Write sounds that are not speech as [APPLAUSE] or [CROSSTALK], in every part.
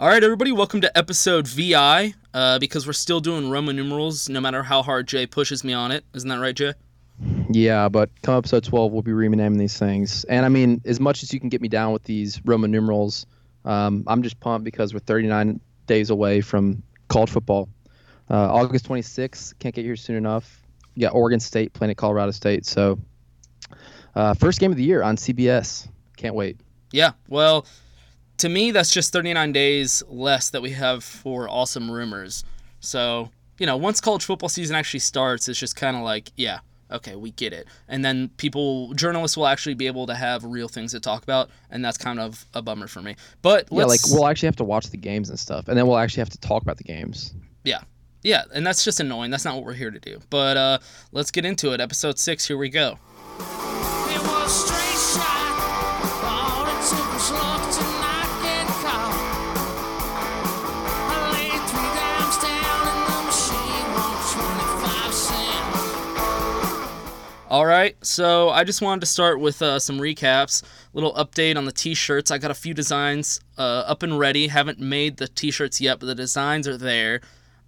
All right, everybody, welcome to episode VI. Uh, because we're still doing Roman numerals, no matter how hard Jay pushes me on it. Isn't that right, Jay? Yeah, but come episode 12, we'll be renaming these things. And I mean, as much as you can get me down with these Roman numerals, um, I'm just pumped because we're 39 days away from college football. Uh, August 26th, can't get here soon enough. Got Oregon State playing at Colorado State. So, uh, first game of the year on CBS. Can't wait. Yeah, well, to me, that's just 39 days less that we have for awesome rumors. So, you know, once college football season actually starts, it's just kind of like, yeah, okay, we get it. And then people, journalists will actually be able to have real things to talk about, and that's kind of a bummer for me. But Yeah, like we'll actually have to watch the games and stuff, and then we'll actually have to talk about the games. yeah, yeah, and that's just annoying. That's not what we're here to do. But uh, let's get into it. Episode six, here we go. All right, so I just wanted to start with uh, some recaps, little update on the t-shirts. I got a few designs uh, up and ready. Haven't made the t-shirts yet, but the designs are there.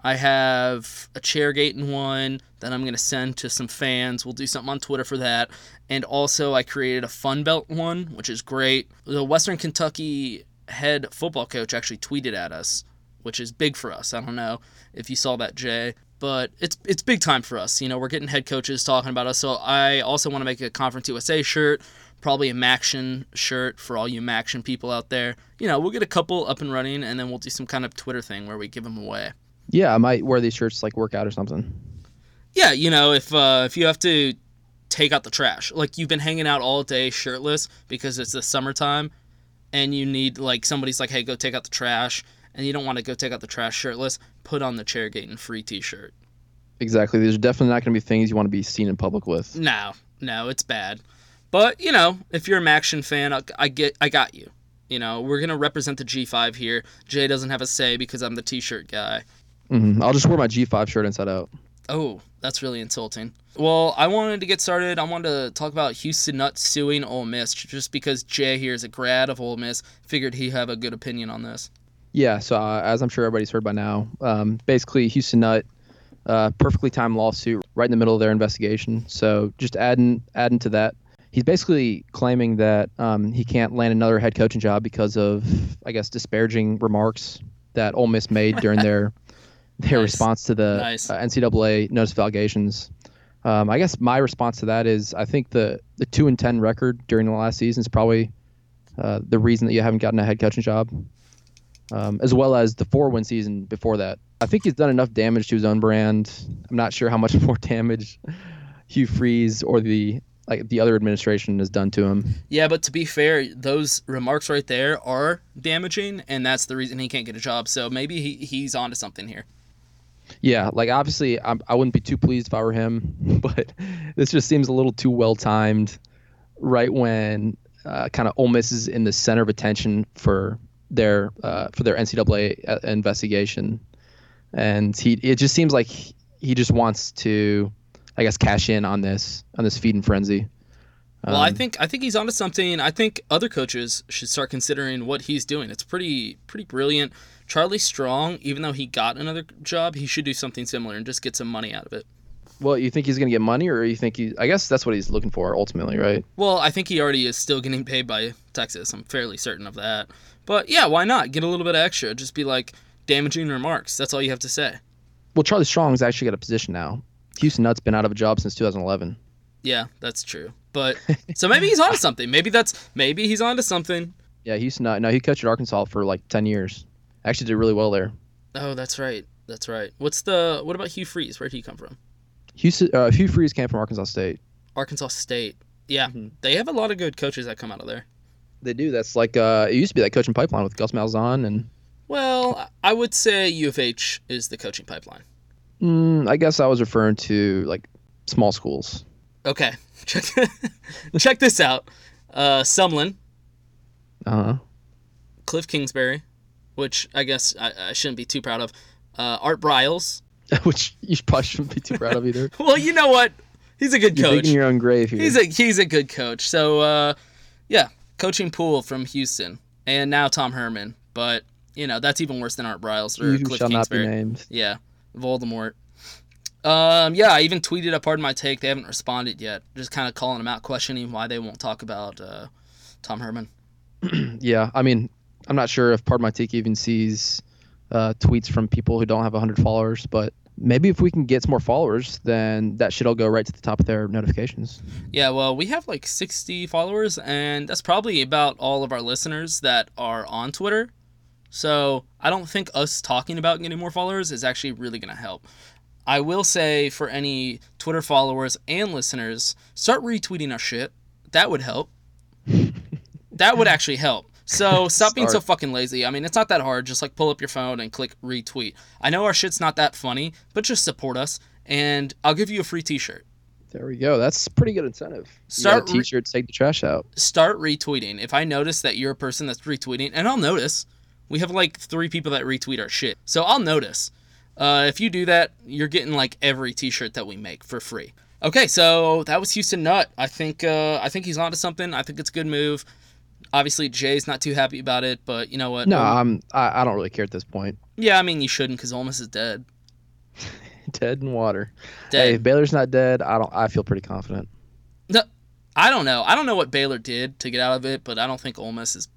I have a Chairgate in one that I'm gonna send to some fans. We'll do something on Twitter for that, and also I created a Fun Belt one, which is great. The Western Kentucky head football coach actually tweeted at us, which is big for us. I don't know if you saw that, Jay but it's it's big time for us. You know, we're getting head coaches talking about us. So I also want to make a Conference USA shirt, probably a Maction shirt for all you Maction people out there. You know, we'll get a couple up and running, and then we'll do some kind of Twitter thing where we give them away. Yeah, I might wear these shirts like workout or something. Yeah, you know, if uh, if you have to take out the trash, like you've been hanging out all day shirtless because it's the summertime, and you need like somebody's like, hey, go take out the trash, and you don't want to go take out the trash shirtless, put on the Chairgate and free T-shirt. Exactly. These are definitely not going to be things you want to be seen in public with. No, no, it's bad. But you know, if you're a Maction fan, I, I get, I got you. You know, we're gonna represent the G5 here. Jay doesn't have a say because I'm the T-shirt guy. hmm I'll just wear my G5 shirt inside out. Oh, that's really insulting. Well, I wanted to get started. I wanted to talk about Houston Nutt suing Ole Miss just because Jay here is a grad of Ole Miss. Figured he'd have a good opinion on this. Yeah, so uh, as I'm sure everybody's heard by now, um, basically Houston Nutt, uh, perfectly timed lawsuit right in the middle of their investigation. So just adding adding to that, he's basically claiming that um, he can't land another head coaching job because of, I guess, disparaging remarks that Ole Miss made during their [LAUGHS] their Nice. response to the Nice. uh, NCAA notice of allegations. Um, I guess my response to that is I think the the two and ten record during the last season is probably uh, the reason that you haven't gotten a head coaching job, um, as well as the four win season before that. I think he's done enough damage to his own brand. I'm not sure how much [LAUGHS] more damage Hugh Freeze or the like the other administration has done to him. Yeah, but to be fair, those remarks right there are damaging, and that's the reason he can't get a job. So maybe he, he's onto something here. Yeah, like obviously I'm, I wouldn't be too pleased if I were him, [LAUGHS] but this just seems a little too well timed, right when uh, kind of Ole Miss is in the center of attention for their uh, for their NCAA uh, investigation, and he it just seems like he just wants to, I guess, cash in on this on this feed and frenzy. Well, I Um, think I think he's onto something. I think other coaches should start considering what he's doing. It's pretty pretty brilliant. Charlie Strong, even though he got another job, he should do something similar and just get some money out of it. Well, you think he's gonna get money, or you think he? I guess that's what he's looking for ultimately, right? Well, I think he already is still getting paid by Texas. I'm fairly certain of that. But yeah, why not get a little bit extra? Just be like damaging remarks. That's all you have to say. Well, Charlie Strong's actually got a position now. Houston Nutt's been out of a job since 2011. Yeah, that's true. But [LAUGHS] so maybe he's onto something. Maybe that's maybe he's onto something. Yeah, Houston Nutt. No, he coached at Arkansas for like 10 years. Actually, did really well there. Oh, that's right. That's right. What's the what about Hugh Freeze? Where'd he come from? Houston, uh, Hugh Freeze came from Arkansas State. Arkansas State. Yeah, they have a lot of good coaches that come out of there. They do. That's like uh, it used to be that coaching pipeline with Gus Malzahn, and Well, I would say U of H is the coaching pipeline. mm, I guess I was referring to like small schools. Okay, [LAUGHS] check check this out. Uh, Sumlin, Uh huh. Cliff Kingsbury, which I guess I, I shouldn't be too proud of. Uh, Art Briles. [LAUGHS] Which you probably shouldn't be too proud of either. [LAUGHS] Well, you know what? He's a good You're coach. digging your own grave here. He's a he's a good coach. So uh, yeah, coaching pool from Houston, and now Tom Herman. But you know that's even worse than Art Briles or You Cliff shall not be Kingsbury. named. Yeah, Voldemort. Um, yeah, I even tweeted a Pardon My Take. They haven't responded yet. Just kind of calling them out, questioning why they won't talk about uh, Tom Herman. [CLEARS THROAT] yeah, I mean, I'm not sure if Pardon My Take even sees uh, tweets from people who don't have 100 followers, but maybe if we can get some more followers, then that should all go right to the top of their notifications. Yeah, well, we have like 60 followers, and that's probably about all of our listeners that are on Twitter. So I don't think us talking about getting more followers is actually really going to help. I will say for any Twitter followers and listeners, start retweeting our shit. That would help. [LAUGHS] that would actually help. So [LAUGHS] stop being so fucking lazy. I mean, it's not that hard. Just like pull up your phone and click retweet. I know our shit's not that funny, but just support us, and I'll give you a free T-shirt. There we go. That's pretty good incentive. Start you re- got a t-shirt, take the trash out. start retweeting. If I notice that you're a person that's retweeting, and I'll notice, we have like three people that retweet our shit, so I'll notice. Uh, if you do that, you're getting like every T-shirt that we make for free. Okay, so that was Houston Nutt. I think uh, I think he's onto something. I think it's a good move. Obviously, Jay's not too happy about it, but you know what? No, Ole- I'm. I, I don't really care at this point. yeah, I mean you shouldn't because Ole Miss is dead. [LAUGHS] Dead in water. Dead. Hey, if Baylor's not dead, I don't. I feel pretty confident. No, I don't know. I don't know what Baylor did to get out of it, but I don't think Ole Miss is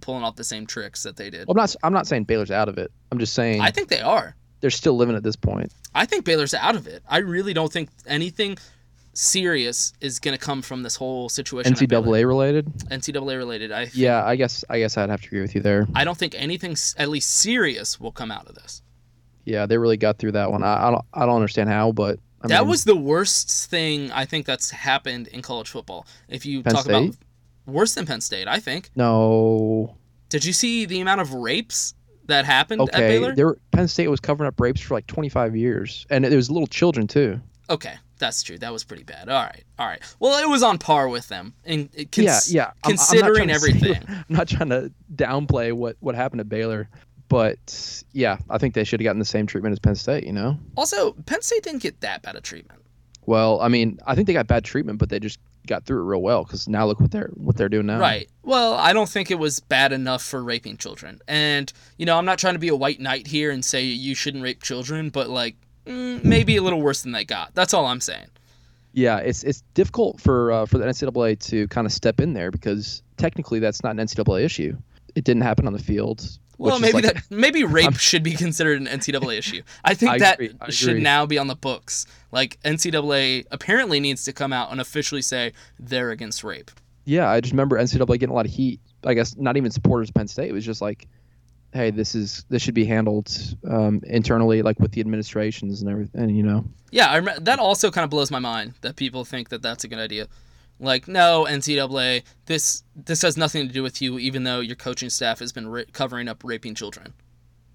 pulling off the same tricks that they did. Well, I'm not. I'm not saying Baylor's out of it. I'm just saying I think they are. they're still living at this point. I think Baylor's out of it. I really don't think anything serious is going to come from this whole situation. NCAA related. NCAA related. I think- Yeah, I guess. I guess I'd have to agree with you there. I don't think anything at least serious will come out of this. Yeah, they really got through that one. I, I don't. I don't understand how, but I that mean, was the worst thing I think that's happened in college football. If you Penn talk about worse than Penn State, I think. no. Did you see the amount of rapes that happened at Baylor? there. Penn State was covering up rapes for like 25 years, and there was little children too. Okay, that's true. That was pretty bad. All right, all right. Well, it was on par with them, uh, and cons- yeah, yeah. I'm- I'm Considering say- [LAUGHS] everything, I'm not trying to downplay what what happened at Baylor, but yeah, I think they should have gotten the same treatment as Penn State. You know. also Penn State didn't get that bad a treatment. Well, I mean, I think they got bad treatment, but they just got through it real well because now look what they're what they're doing now. Right. Well, I don't think it was bad enough for raping children. And, you know, I'm not trying to be a white knight here and say you shouldn't rape children, but, like, mm, maybe a little worse than they got. That's all I'm saying. Yeah, it's it's difficult for uh, for the NCAA to kind of step in there because technically that's not an NCAA issue. It didn't happen on the field. Well, maybe like- that maybe [LAUGHS] rape should be considered an NCAA issue. I think I that agree, I should agree. now be on the books. Like NCAA apparently needs to come out and officially say they're against rape. Yeah, I just remember NCAA getting a lot of heat. I guess not even supporters of Penn State. It was just like, hey, this is this should be handled um, internally, like with the administrations and everything. You know. Yeah, I rem- that also kind of blows my mind that people think that that's a good idea. Like, no, NCAA, this this has nothing to do with you, even though your coaching staff has been ra- covering up raping children.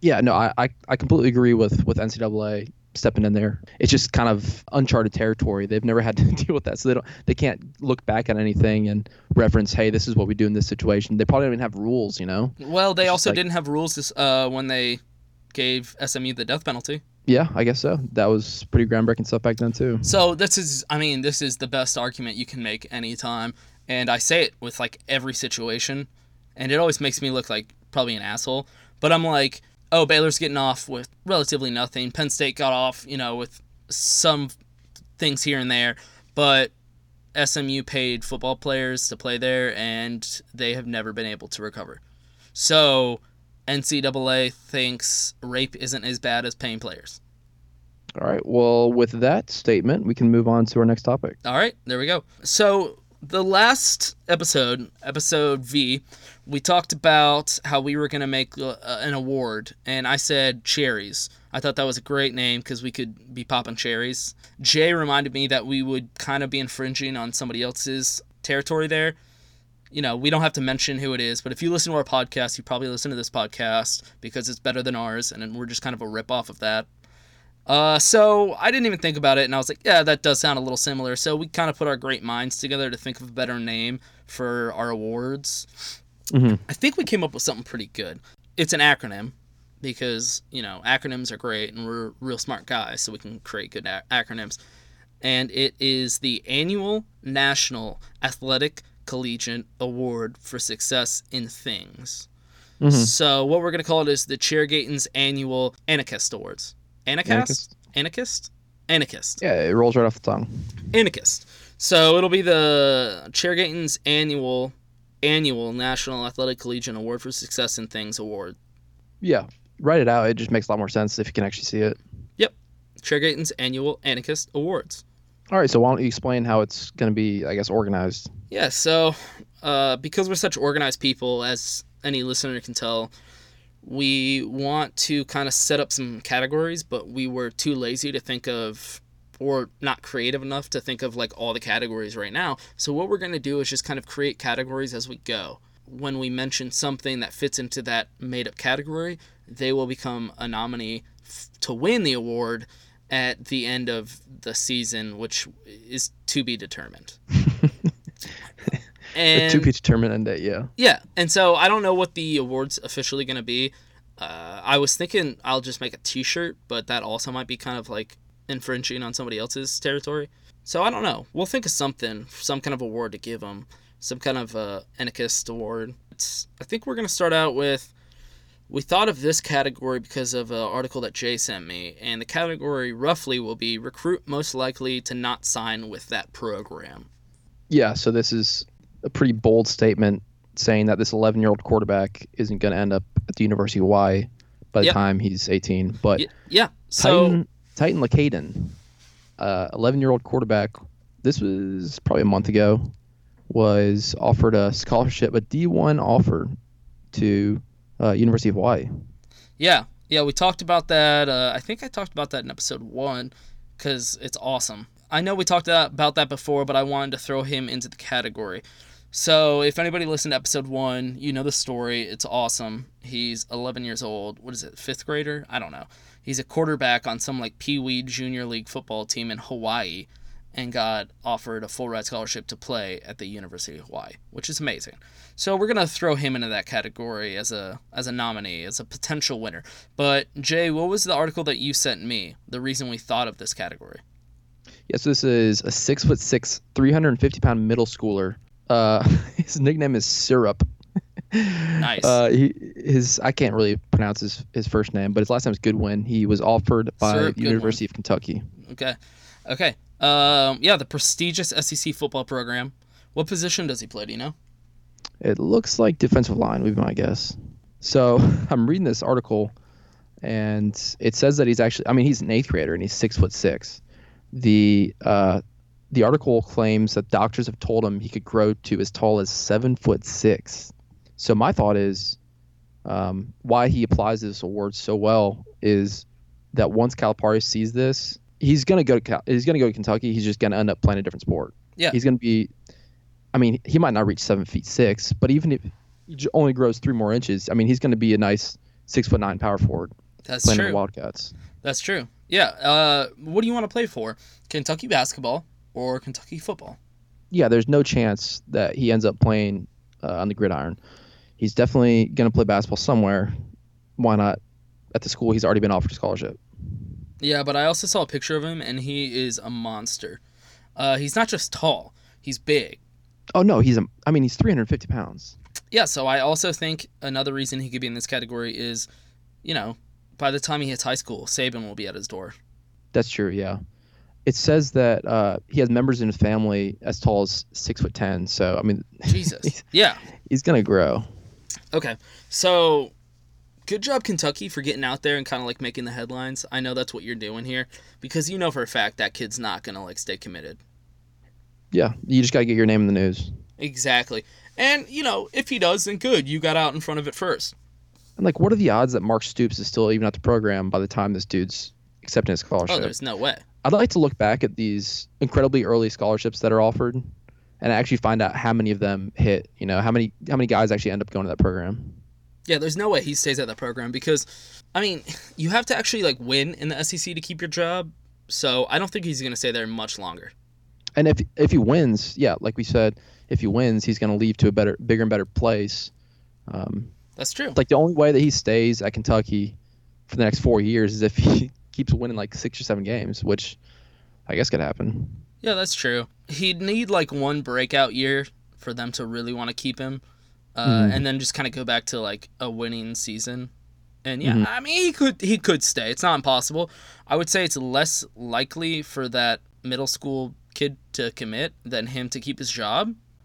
Yeah, no, I, I, I completely agree with with NCAA stepping in there. It's just kind of uncharted territory. They've never had to [LAUGHS] deal with that, so they don't they can't look back at anything and reference, hey, this is what we do in this situation. They probably don't even have rules, you know. Well, they It's also like- didn't have rules this, uh, when they gave SMU the death penalty. Yeah, I guess so. That was pretty groundbreaking stuff back then too. So this is, I mean, this is the best argument you can make anytime, and I say it with like every situation, and it always makes me look like probably an asshole. But I'm like, oh, Baylor's getting off with relatively nothing. Penn State got off, you know, with some things here and there, but SMU paid football players to play there, and they have never been able to recover. So NCAA thinks rape isn't as bad as paying players. All right. Well, with that statement, we can move on to our next topic. All right, there we go. So the last episode, episode V, we talked about how we were going to make uh, an award, and I said cherries. I thought that was a great name because we could be popping cherries. Jay reminded me that we would kind of be infringing on somebody else's territory there. You know, we don't have to mention who it is, but if you listen to our podcast, you probably listen to this podcast because it's better than ours, and we're just kind of a rip off of that. Uh, so I didn't even think about it, and I was like, yeah, that does sound a little similar. So we kind of put our great minds together to think of a better name for our awards. Mhm. I think we came up with something pretty good. It's an acronym because you know acronyms are great, and we're real smart guys, so we can create good acronyms. And it is the annual National Athletic Collegiate Award for Success in Things. Mhm. So what we're gonna call it is the Chairgatons Annual Anarchist Awards. Anarchist? Anarchist? Anarchist. Yeah, it rolls right off the tongue. Anarchist. So it'll be the Chairgatons Annual Annual National Athletic Collegiate Award for Success in Things Award. Yeah, write it out. It just makes a lot more sense if you can actually see it. Yep. Chairgatons Annual Anarchist Awards. All right. So why don't you explain how it's going to be, I guess, organized? Yeah, so uh, because we're such organized people, as any listener can tell, we want to kind of set up some categories, but we were too lazy to think of, or not creative enough to think of like all the categories right now. So what we're going to do is just kind of create categories as we go. When we mention something that fits into that made up category, they will become a nominee f- to win the award at the end of the season, which is to be determined. [LAUGHS] to be determined end date. Yeah. Yeah, and so I don't know what the award's officially going to be. Uh, I was thinking I'll just make a T-shirt, but that also might be kind of like infringing on somebody else's territory. So I don't know. We'll think of something, some kind of award to give them, some kind of uh, anarchist award. It's, I think we're going to start out with. We thought of this category because of an article that Jay sent me, and the category roughly will be recruit most likely to not sign with that program. Yeah. So this is a pretty bold statement saying that this 11 year old quarterback isn't going to end up at the University of Hawaii by the Yep. time he's 18. But Y- yeah. So Titan Titan Lacaden, uh, 11 year old quarterback, this was probably a month ago, was offered a scholarship, a D1 offer to uh, University of Hawaii. Yeah, yeah, we talked about that. Uh, I think I talked about that in episode one because it's awesome. I know we talked about that before, but I wanted to throw him into the category. So, if anybody listened to episode one, you know the story. It's awesome. He's 11 years old. What is it, fifth grader? I don't know. He's a quarterback on some like Pee Wee Junior League football team in Hawaii and got offered a full ride scholarship to play at the University of Hawaii, which is amazing. So we're gonna throw him into that category as a as a nominee, as a potential winner. But Jay, what was the article that you sent me? The reason we thought of this category? Yes, this is a six foot six, 350 pound middle schooler. Uh, [LAUGHS] his nickname is Syrup. Nice. Uh, he, his I can't really pronounce his, his first name, but his last name is Goodwin. He was offered by Syrup University of Kentucky. Okay, okay. Um, yeah, the prestigious SEC football program. What position does he play? Do you know? It looks like defensive line, would be my guess. So [LAUGHS] I'm reading this article, and it says that he's actually. I mean, he's an eighth grader and he's six foot six. The uh, the article claims that doctors have told him he could grow to as tall as seven foot six. So my thought is, um, why he applies this award so well is that once Calipari sees this, he's gonna go to Cal- he's gonna go to Kentucky. He's just gonna end up playing a different sport. Yeah. He's gonna be. I mean, he might not reach seven feet six, but even if he only grows three more inches, I mean, he's gonna be a nice six foot nine power forward That's playing in true. the Wildcats. That's true. Yeah. Uh, what do you want to play for? Kentucky basketball or Kentucky football? Yeah, there's no chance that he ends up playing uh, on the gridiron. He's definitely going to play basketball somewhere. Why not at the school he's already been offered a scholarship? Yeah, but I also saw a picture of him, and he is a monster. Uh, he's not just tall; he's big. Oh no, he's a. I mean, he's 350 pounds. Yeah, so I also think another reason he could be in this category is, you know, by the time he hits high school, Saban will be at his door. That's true. Yeah, it says that uh, he has members in his family as tall as six foot ten. So I mean, [LAUGHS] Jesus. yeah. He's gonna grow. Okay, so good job Kentucky for getting out there and kind of like making the headlines. I know that's what you're doing here because you know for a fact that kid's not gonna like stay committed. Yeah, you just gotta get your name in the news. Exactly. And, you know, if he does, then good. You got out in front of it first. And like, what are the odds that Mark Stoops is still even at the program by the time this dude's accepting his scholarship? Oh, there's no way. I'd like to look back at these incredibly early scholarships that are offered, and actually find out how many of them hit. You know, how many how many guys actually end up going to that program. Yeah, there's no way he stays at that program because, I mean, you have to actually like win in the SEC to keep your job. So I don't think he's going to stay there much longer. And if if he wins, yeah, like we said, if he wins, he's going to leave to a better, bigger and better place. Um, That's true. Like the only way that he stays at Kentucky for the next four years is if he keeps winning like six or seven games, which I guess could happen. Yeah, that's true. He'd need like one breakout year for them to really want to keep him, uh, Mhm. and then just kind of go back to like a winning season. And yeah, Mhm. I mean he could he could stay. It's not impossible. I would say it's less likely for that middle school kid to commit than him to keep his job.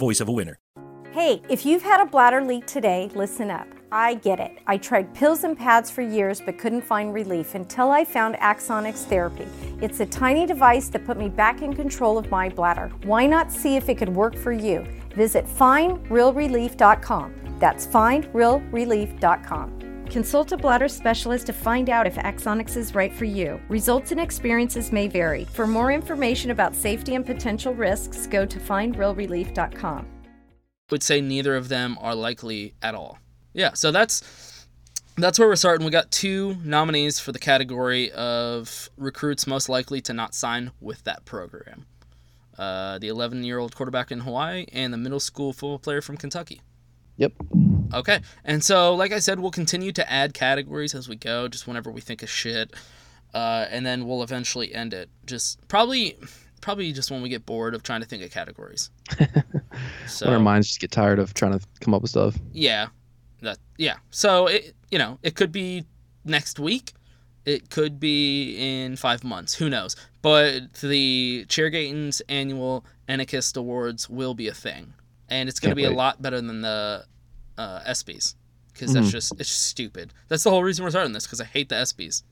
voice of a winner. Hey, if you've had a bladder leak today, listen up. I get it. I tried pills and pads for years but couldn't find relief until I found Axonics Therapy. It's a tiny device that put me back in control of my bladder. Why not see if it could work for you? Visit findrealrelief.com. That's findrealrelief.com. Consult a bladder specialist to find out if Axonics is right for you. Results and experiences may vary. For more information about safety and potential risks, go to findrealrelief.com. I would say neither of them are likely at all. Yeah, so that's that's where we're starting. We got two nominees for the category of recruits most likely to not sign with that program. Uh, the 11-year-old quarterback in Hawaii and the middle school football player from Kentucky. Yep. Okay, and so like I said, we'll continue to add categories as we go, just whenever we think of shit, uh, and then we'll eventually end it. Just probably, probably just when we get bored of trying to think of categories. so [LAUGHS] when our minds just get tired of trying to come up with stuff. yeah, that yeah. So it you know it could be next week, it could be in five months. Who knows? But the Chairgatons annual Anarchist Awards will be a thing, and it's going to be a lot better than the uh, ESPYS because that's Mhm. just it's stupid. That's the whole reason we're starting this because I hate the ESPYS.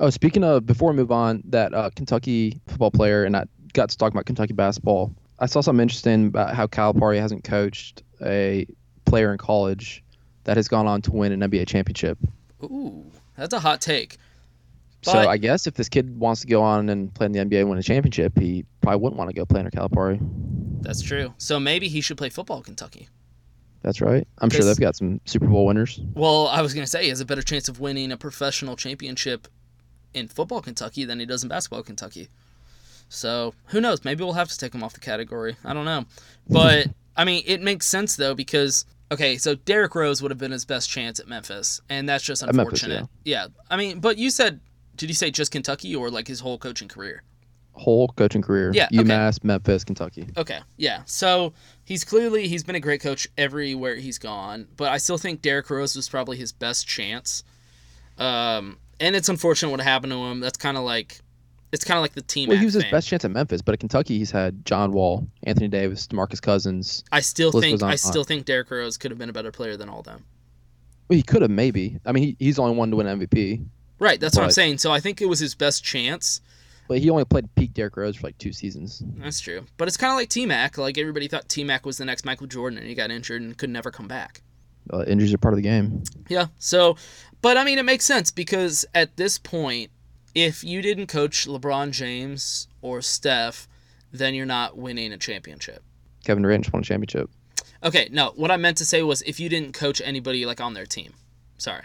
Oh, speaking of, before we move on, that uh, Kentucky football player, and I got to talk about Kentucky basketball. I saw something interesting about how Calipari hasn't coached a player in college that has gone on to win an NBA championship. Ooh, that's a hot take. so I guess if this kid wants to go on and play in the NBA and win a championship, he probably wouldn't want to go play under Calipari. That's true. So maybe he should play football Kentucky. That's right. I'm sure they've got some Super Bowl winners. Well, I was going to say he has a better chance of winning a professional championship in football Kentucky than he does in basketball Kentucky. So who knows? Maybe we'll have to take him off the category. I don't know. But [LAUGHS] I mean, it makes sense though because okay, so Derrick Rose would have been his best chance at Memphis, and that's just At Memphis, unfortunate. yeah. I mean, but you said, did you say just Kentucky or like his whole coaching career? Whole coaching career. Yeah, okay. UMass, Memphis, Kentucky. Okay, yeah. So he's clearly he's been a great coach everywhere he's gone, but I still think Derrick Rose was probably his best chance. Um, and it's unfortunate what happened to him. That's kind of like it's kind of like the team. Well, he was his thing. best chance at Memphis, but at Kentucky, he's had John Wall, Anthony Davis, DeMarcus Cousins. I still think I still think Derrick Rose could have been a better player than all them. Well, he could have maybe. I mean, he, he's the only one to win MVP. Right, that's what I'm saying. So I think it was his best chance. But he only played peak Derrick Rose for like two seasons. That's true. But it's kind of like T Mac. Like everybody thought T Mac was the next Michael Jordan, and he got injured and could never come back. Uh, injuries are part of the game. Yeah. So, but I mean, it makes sense because at this point, if you didn't coach LeBron James or Steph, then you're not winning a championship. Kevin Durant won a championship. Okay, no, what I meant to say was if you didn't coach anybody like on their team. Sorry.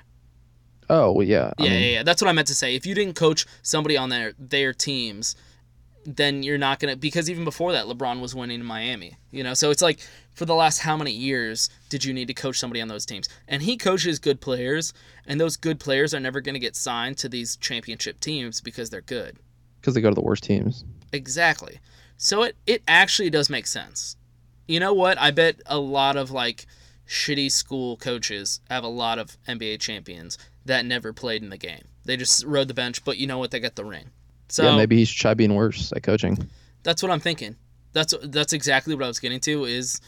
Oh well, yeah. I Yeah, mean, yeah, yeah. That's what I meant to say. If you didn't coach somebody on their their teams, then you're not gonna because even before that, LeBron was winning in Miami. You know, so it's like for the last how many years did you need to coach somebody on those teams? And he coaches good players, and those good players are never gonna get signed to these championship teams because they're good. because they go to the worst teams. Exactly. So it it actually does make sense. You know what? I bet a lot of like shitty school coaches have a lot of NBA champions that never played in the game. They just rode the bench, but you know what? They got the ring. So yeah, maybe he should try being worse at coaching. that's what I'm thinking. That's that's exactly what I was getting to. Is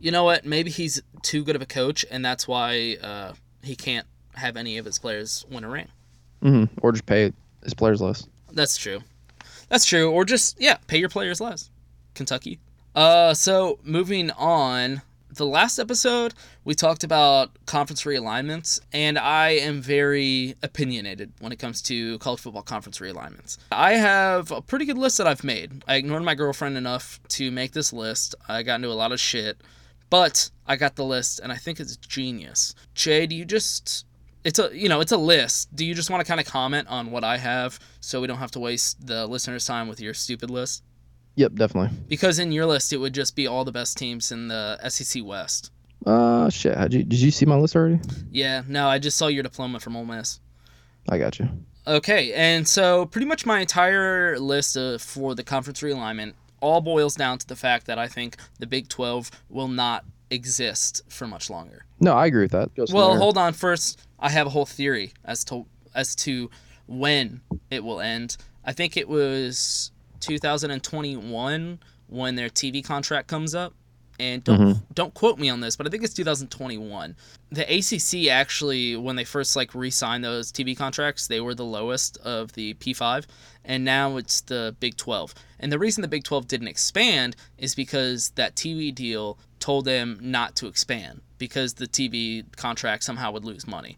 you know what? Maybe he's too good of a coach, and that's why uh, he can't have any of his players win a ring. hmm Or just pay his players less. That's true. That's true. Or just yeah, pay your players less. Kentucky. Uh, so moving on. The last episode we talked about conference realignments, and I am very opinionated when it comes to college football conference realignments. I have a pretty good list that I've made. I ignored my girlfriend enough to make this list. I got into a lot of shit, but I got the list, and I think it's genius. Jay, do you just it's a you know it's a list do you just want to kind of comment on what i have so we don't have to waste the listeners time with your stupid list Yep, definitely. because in your list it would just be all the best teams in the sec west Uh, shit. How'd you, did you see my list already? yeah no i just saw your diploma from Ole miss I got you. okay and so pretty much my entire list of, for the conference realignment all boils down to the fact that i think the big 12 will not exist for much longer No, I agree with that. Well, hold on. First, I have a whole theory as to as to when it will end. I think it was 2021 when their TV contract comes up. And don't Mhm. don't quote me on this, but I think it's 2021. The ACC actually, when they first like re-signed those TV contracts, they were the lowest of the P5, and now it's the Big 12. And the reason the Big 12 didn't expand is because that TV deal told them not to expand because the TV contract somehow would lose money.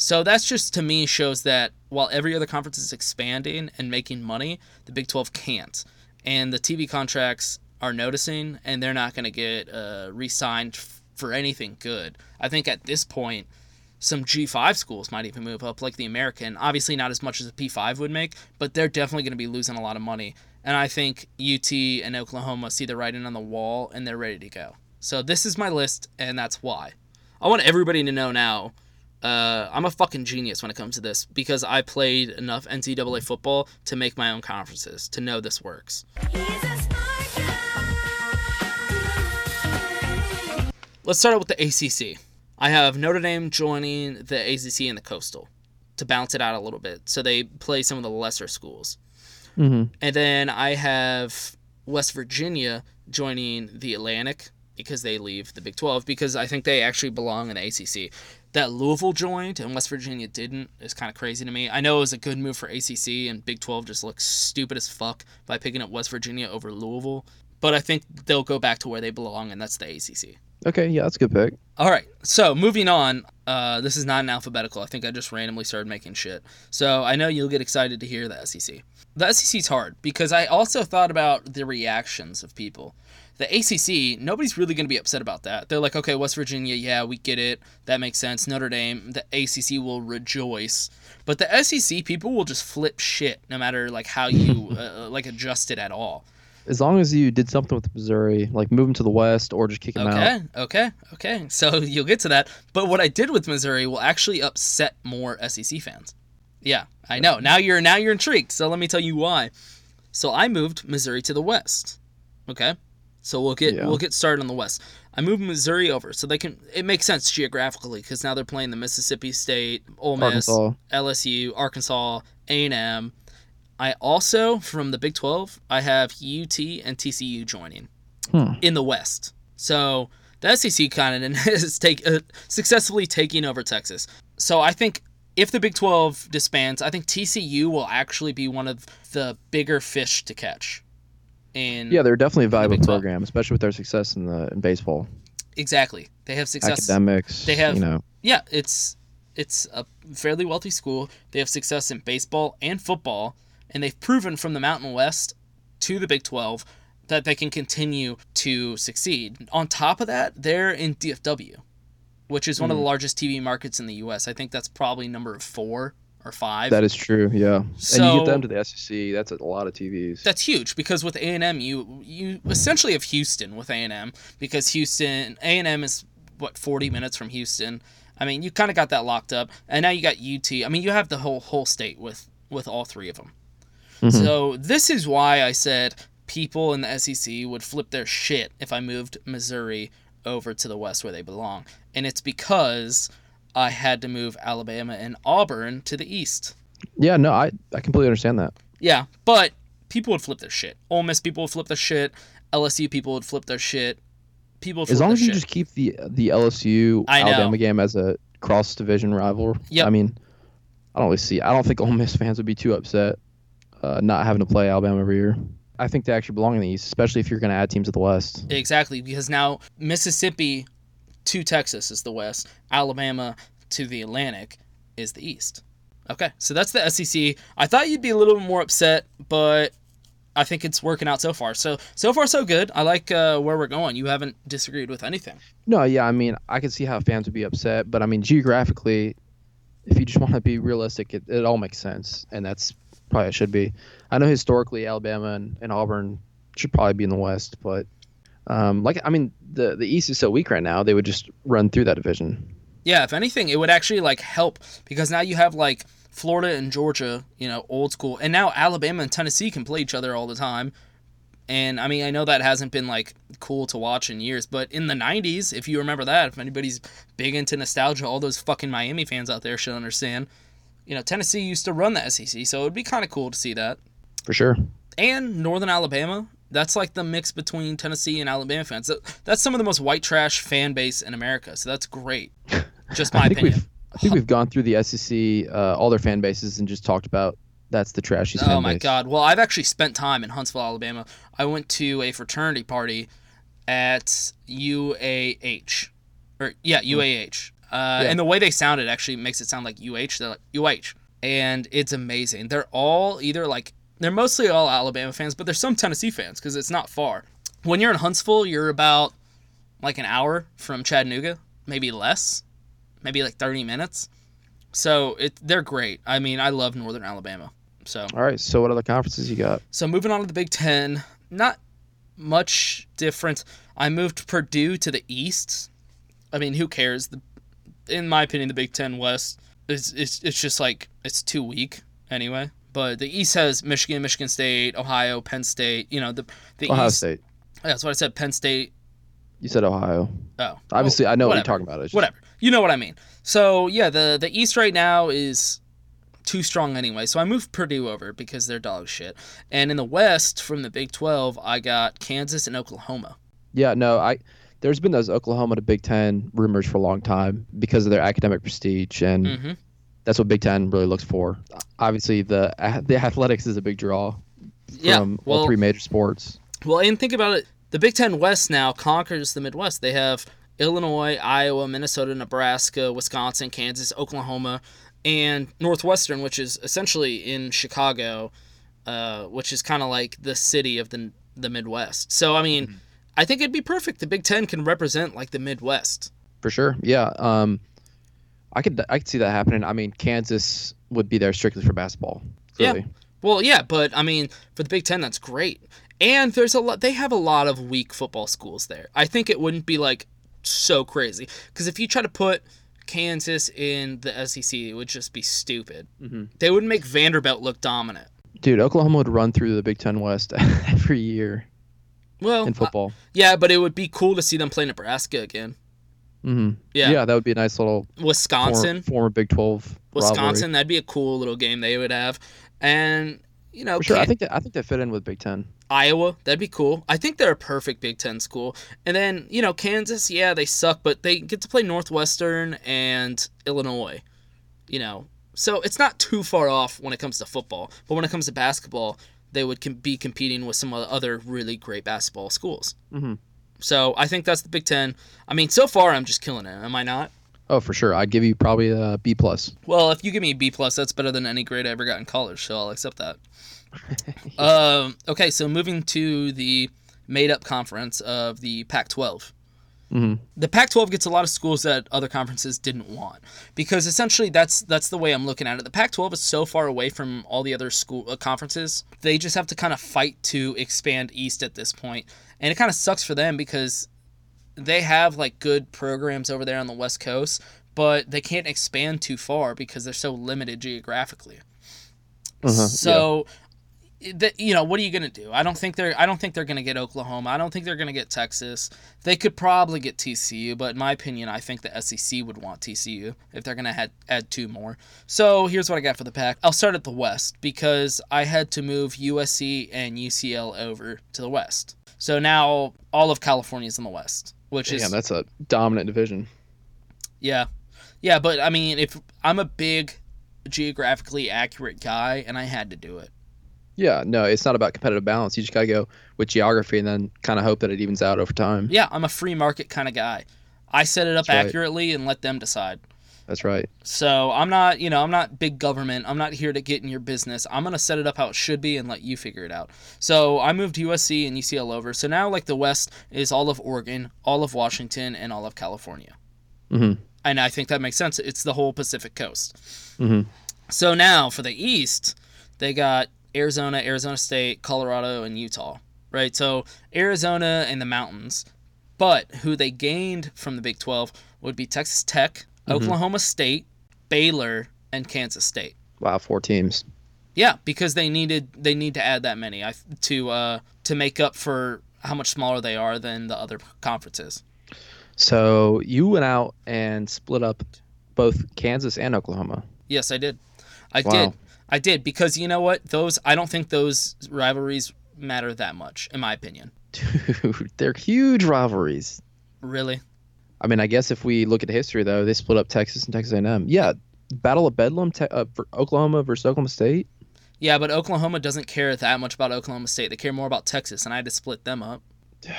So that's just to me shows that while every other conference is expanding and making money, the Big 12 can't. And the TV contracts are noticing and they're not going to get uh, re signed f- for anything good. I think at this point, some G5 schools might even move up, like the American. Obviously, not as much as a P5 would make, but they're definitely going to be losing a lot of money. And I think UT and Oklahoma see the writing on the wall and they're ready to go. So this is my list, and that's why. I want everybody to know now. Uh, I'm a fucking genius when it comes to this because I played enough NCAA football to make my own conferences to know this works. Let's start out with the ACC. I have Notre Dame joining the ACC and the Coastal to balance it out a little bit. So they play some of the lesser schools. Mm-hmm. And then I have West Virginia joining the Atlantic because they leave the Big 12 because I think they actually belong in the ACC. That Louisville joined and West Virginia didn't is kind of crazy to me. I know it was a good move for ACC and Big 12 just looks stupid as fuck by picking up West Virginia over Louisville, but I think they'll go back to where they belong and that's the ACC. Okay, yeah, that's a good pick. All right, so moving on. Uh, this is not an alphabetical. I think I just randomly started making shit. So I know you'll get excited to hear the SEC. The SEC's hard because I also thought about the reactions of people. The ACC, nobody's really going to be upset about that. They're like, okay, West Virginia, yeah, we get it. That makes sense. Notre Dame, the ACC will rejoice. But the SEC, people will just flip shit no matter like how you [LAUGHS] uh, like adjust it at all. As long as you did something with Missouri, like move him to the west or just kick him out. Okay, okay, okay. So [LAUGHS] you'll get to that. But what I did with Missouri will actually upset more SEC fans. Yeah, I know. Now you're now you're intrigued. So let me tell you why. So I moved Missouri to the west. Okay? So we'll get Yeah. we'll get started on the west. I moved Missouri over so they can it makes sense geographically cuz now they're playing the Mississippi State, Ole Miss, Arkansas. LSU, Arkansas, A&M. I also from the Big 12, I have UT and TCU joining Hmm. in the West. So the SEC kind of [LAUGHS] is take uh, successfully taking over Texas. So I think if the Big 12 disbands, I think TCU will actually be one of the bigger fish to catch. In Yeah, they're definitely a valuable program, especially with their success in the in baseball. exactly. They have success. Academics, They have you know. yeah, it's it's a fairly wealthy school. They have success in baseball and football, and they've proven from the Mountain West to the Big 12 that they can continue to succeed. On top of that, they're in DFW, which is one of the Mhm. largest TV markets in the US. I think that's probably number 4 or 5. That is true, yeah. and you get them to the SEC, that's a lot of TVs. That's huge because with A and M, you you essentially have Houston with A and M because Houston A and M is what forty minutes from Houston. I mean, you kind of got that locked up, and now you got UT. I mean, you have the whole whole state with with all three of them. Mhm. So this is why I said people in the SEC would flip their shit if I moved Missouri over to the West where they belong, and it's because I had to move Alabama and Auburn to the East. Yeah, no, I, I completely understand that. Yeah, but people would flip their shit. Ole Miss people would flip their shit. LSU people would flip their shit. People flip As long as you shit. just keep the the LSU Alabama game as a cross division rival. Yeah, I mean, I don't really see. I don't think Ole Miss fans would be too upset uh, not having to play Alabama every year. I think they actually belong in the East, especially if you're going to add teams to the West. Exactly, because now Mississippi to Texas is the West, Alabama to the Atlantic is the East. Okay, so that's the SEC. I thought you'd be a little more upset, but I think it's working out so far. So so far so good. I like uh, where we're going. You haven't disagreed with anything. No, yeah, I mean, I can see how fans would be upset, but I mean, geographically, if you just want to be realistic, it, it all makes sense, and that's probably it should be. I know historically Alabama and, and Auburn should probably be in the West, but um, like I mean, the the East is so weak right now, they would just run through that division. Yeah, if anything, it would actually like help because now you have like Florida and Georgia, you know, old school, and now Alabama and Tennessee can play each other all the time. And I mean, I know that hasn't been like cool to watch in years, but in the '90s, if you remember that, if anybody's big into nostalgia, all those fucking Miami fans out there should understand. You know, Tennessee used to run the SEC, so it would be kind of cool to see that. For sure. And Northern Alabama, that's like the mix between Tennessee and Alabama fans. That- That's some of the most white trash fan base in America, so that's great. [LAUGHS] Just my I opinion. I think we've gone through the SEC, uh, all their fan bases, and just talked about that's the trashiest Oh my base. god. Well, I've actually spent time in Huntsville, Alabama. I went to a fraternity party at UAH. Or yeah, UAH. Uh, Yeah. and the way they sounded actually makes it sound like UH. They're like UH. And it's amazing. They're all either like they're mostly all Alabama fans, but there's some Tennessee fans because it's not far. When you're in Huntsville, you're about like an hour from Chattanooga, maybe less, maybe like 30 minutes. So it they're great. I mean, I love Northern Alabama. So All right, so what other conferences you got? so moving on to the Big Ten, not much different. I moved Purdue to the East. I mean, who cares? The, in my opinion, the Big Ten West is it's, it's just like it's too weak anyway. But the East has Michigan, Michigan State, Ohio, Penn State. You know the the Ohio East. State. Yeah, that's what I said. Penn State. You said Ohio. Oh, Obviously, well, I know what you're talking about. Just- Whatever. You know what I mean. So yeah, the the East right now is too strong anyway. So I moved Purdue over because they're dog shit. And in the West, from the Big Twelve, I got Kansas and Oklahoma. Yeah, no, I. There's been those Oklahoma to Big Ten rumors for a long time because of their academic prestige, and Mhm. that's what Big Ten really looks for. Obviously, the the athletics is a big draw Yeah, from well- all three major sports. Well, and think about it. The Big Ten West now conquers the Midwest. They have Illinois, Iowa, Minnesota, Nebraska, Wisconsin, Kansas, Oklahoma, and Northwestern, which is essentially in Chicago, uh, which is kind of like the city of the the Midwest. So I mean, I think it'd be perfect. The Big Ten can represent like the Midwest. For sure, yeah. Um, I could I could see that happening. I mean, Kansas would be there strictly for basketball. Clearly. Yeah. Well, yeah, but I mean, for the Big Ten, that's great. And there's a lot. They have a lot of weak football schools there. I think it wouldn't be like so crazy because if you try to put Kansas in the SEC, it would just be stupid. Mhm. They would make Vanderbilt look dominant. Dude, Oklahoma would run through the Big Ten West [LAUGHS] every year Well, in football. yeah, but it would be cool to see them play Nebraska again. Hmm Yeah. yeah, that would be a nice little Wisconsin, former, former Big Twelve. Wisconsin, rivalry. that'd be a cool little game they would have. And you know, sure, I think that I think they fit in with Big Ten. Iowa, that'd be cool. I think they're a perfect Big Ten school. And then, you know, Kansas, yeah, they suck, but they get to play Northwestern and Illinois. You know, So it's not too far off when it comes to football, but when it comes to basketball, they would com- be competing with some other really great basketball schools. Mhm. So I think that's the Big Ten. I mean, so far I'm just killing it. Am I not? Oh, for sure. I'd give you probably a B plus. Well, if you give me a B plus, that's better than any grade I ever got in college, so I'll accept that. [LAUGHS] um, okay, so moving to the made-up conference of the Pac-12. Hmm The Pac-12 gets a lot of schools that other conferences didn't want because essentially that's that's the way I'm looking at it. The Pac-12 is so far away from all the other school uh, conferences. They just have to kind of fight to expand east at this. And it kind of sucks for them because they have like good programs over there on the West Coast, but they can't expand too far because they're so limited geographically. Uh-huh, so the, you know what are you gonna do? I don't think they're I don't think they're gonna get Oklahoma. I don't think they're gonna get Texas. They could probably get TCU, but in my opinion, I think the SEC would want TCU if they're gonna add add two more. So here's what I got for the pack. I'll start at the West because I had to move USC and UCLA over to the West. So now all of California is in the West, which is Damn, that's a dominant division. yeah. Yeah, but I mean, if I'm a big geographically accurate guy and I had to do it. Yeah, no, it's not about competitive balance. You just got to go with geography and then kind of hope that it evens out over time. Yeah, I'm a free market kind of guy. I set it up That's right. accurately and let them decide. That's right. So I'm not, you know, I'm not big government. I'm not here to get in your business. I'm gonna set it up how it should be and let you figure it out. So I moved USC and UCLA over. So now like the West is all of Oregon, all of Washington, and all of California. hmm And I think that makes sense. It's the whole Pacific coast. hmm So now for the East, they got Arizona, Arizona State, Colorado, and Utah. Right? So Arizona and the mountains. But who they gained from the Big 12 would be Texas Tech, Mhm. Oklahoma State, Baylor, and Kansas State. Wow, four teams. Yeah, because they needed they need to add that many I, to uh, to make up for how much smaller they are than the other conferences. So you went out and split up both Kansas and Oklahoma. Yes, I did. I Wow. did. I did because you know what? Those I don't think those rivalries matter that much in my opinion. Dude, [LAUGHS] they're huge rivalries. Really? I mean, I guess if we look at history, though, they split up Texas and Texas A&M. Yeah, Battle of Bedlam, te- uh, for Oklahoma versus Oklahoma State. Yeah, but Oklahoma doesn't care that much about Oklahoma State. They care more about Texas, and I had to split them up. [SIGHS]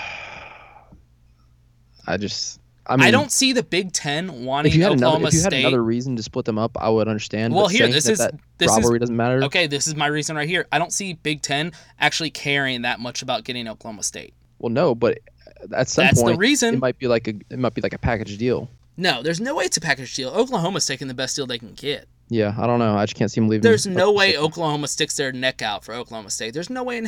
I just, I mean, I don't see the Big Ten wanting If you had Oklahoma another, if you had State. another reason to split them up, I would understand. well, here this that is that this rivalry is doesn't matter. Okay, this is my reason right here. I don't see Big Ten actually caring that much about getting Oklahoma State. Well, no, but at some That's the reason. it might be like a, it might be like a package deal. No, there's no way it's a package deal. Oklahoma's taking the best deal they can get. Yeah, I don't know. I just can't see them leaving. There's no way. Oklahoma sticks their neck out for Oklahoma State. There's no way in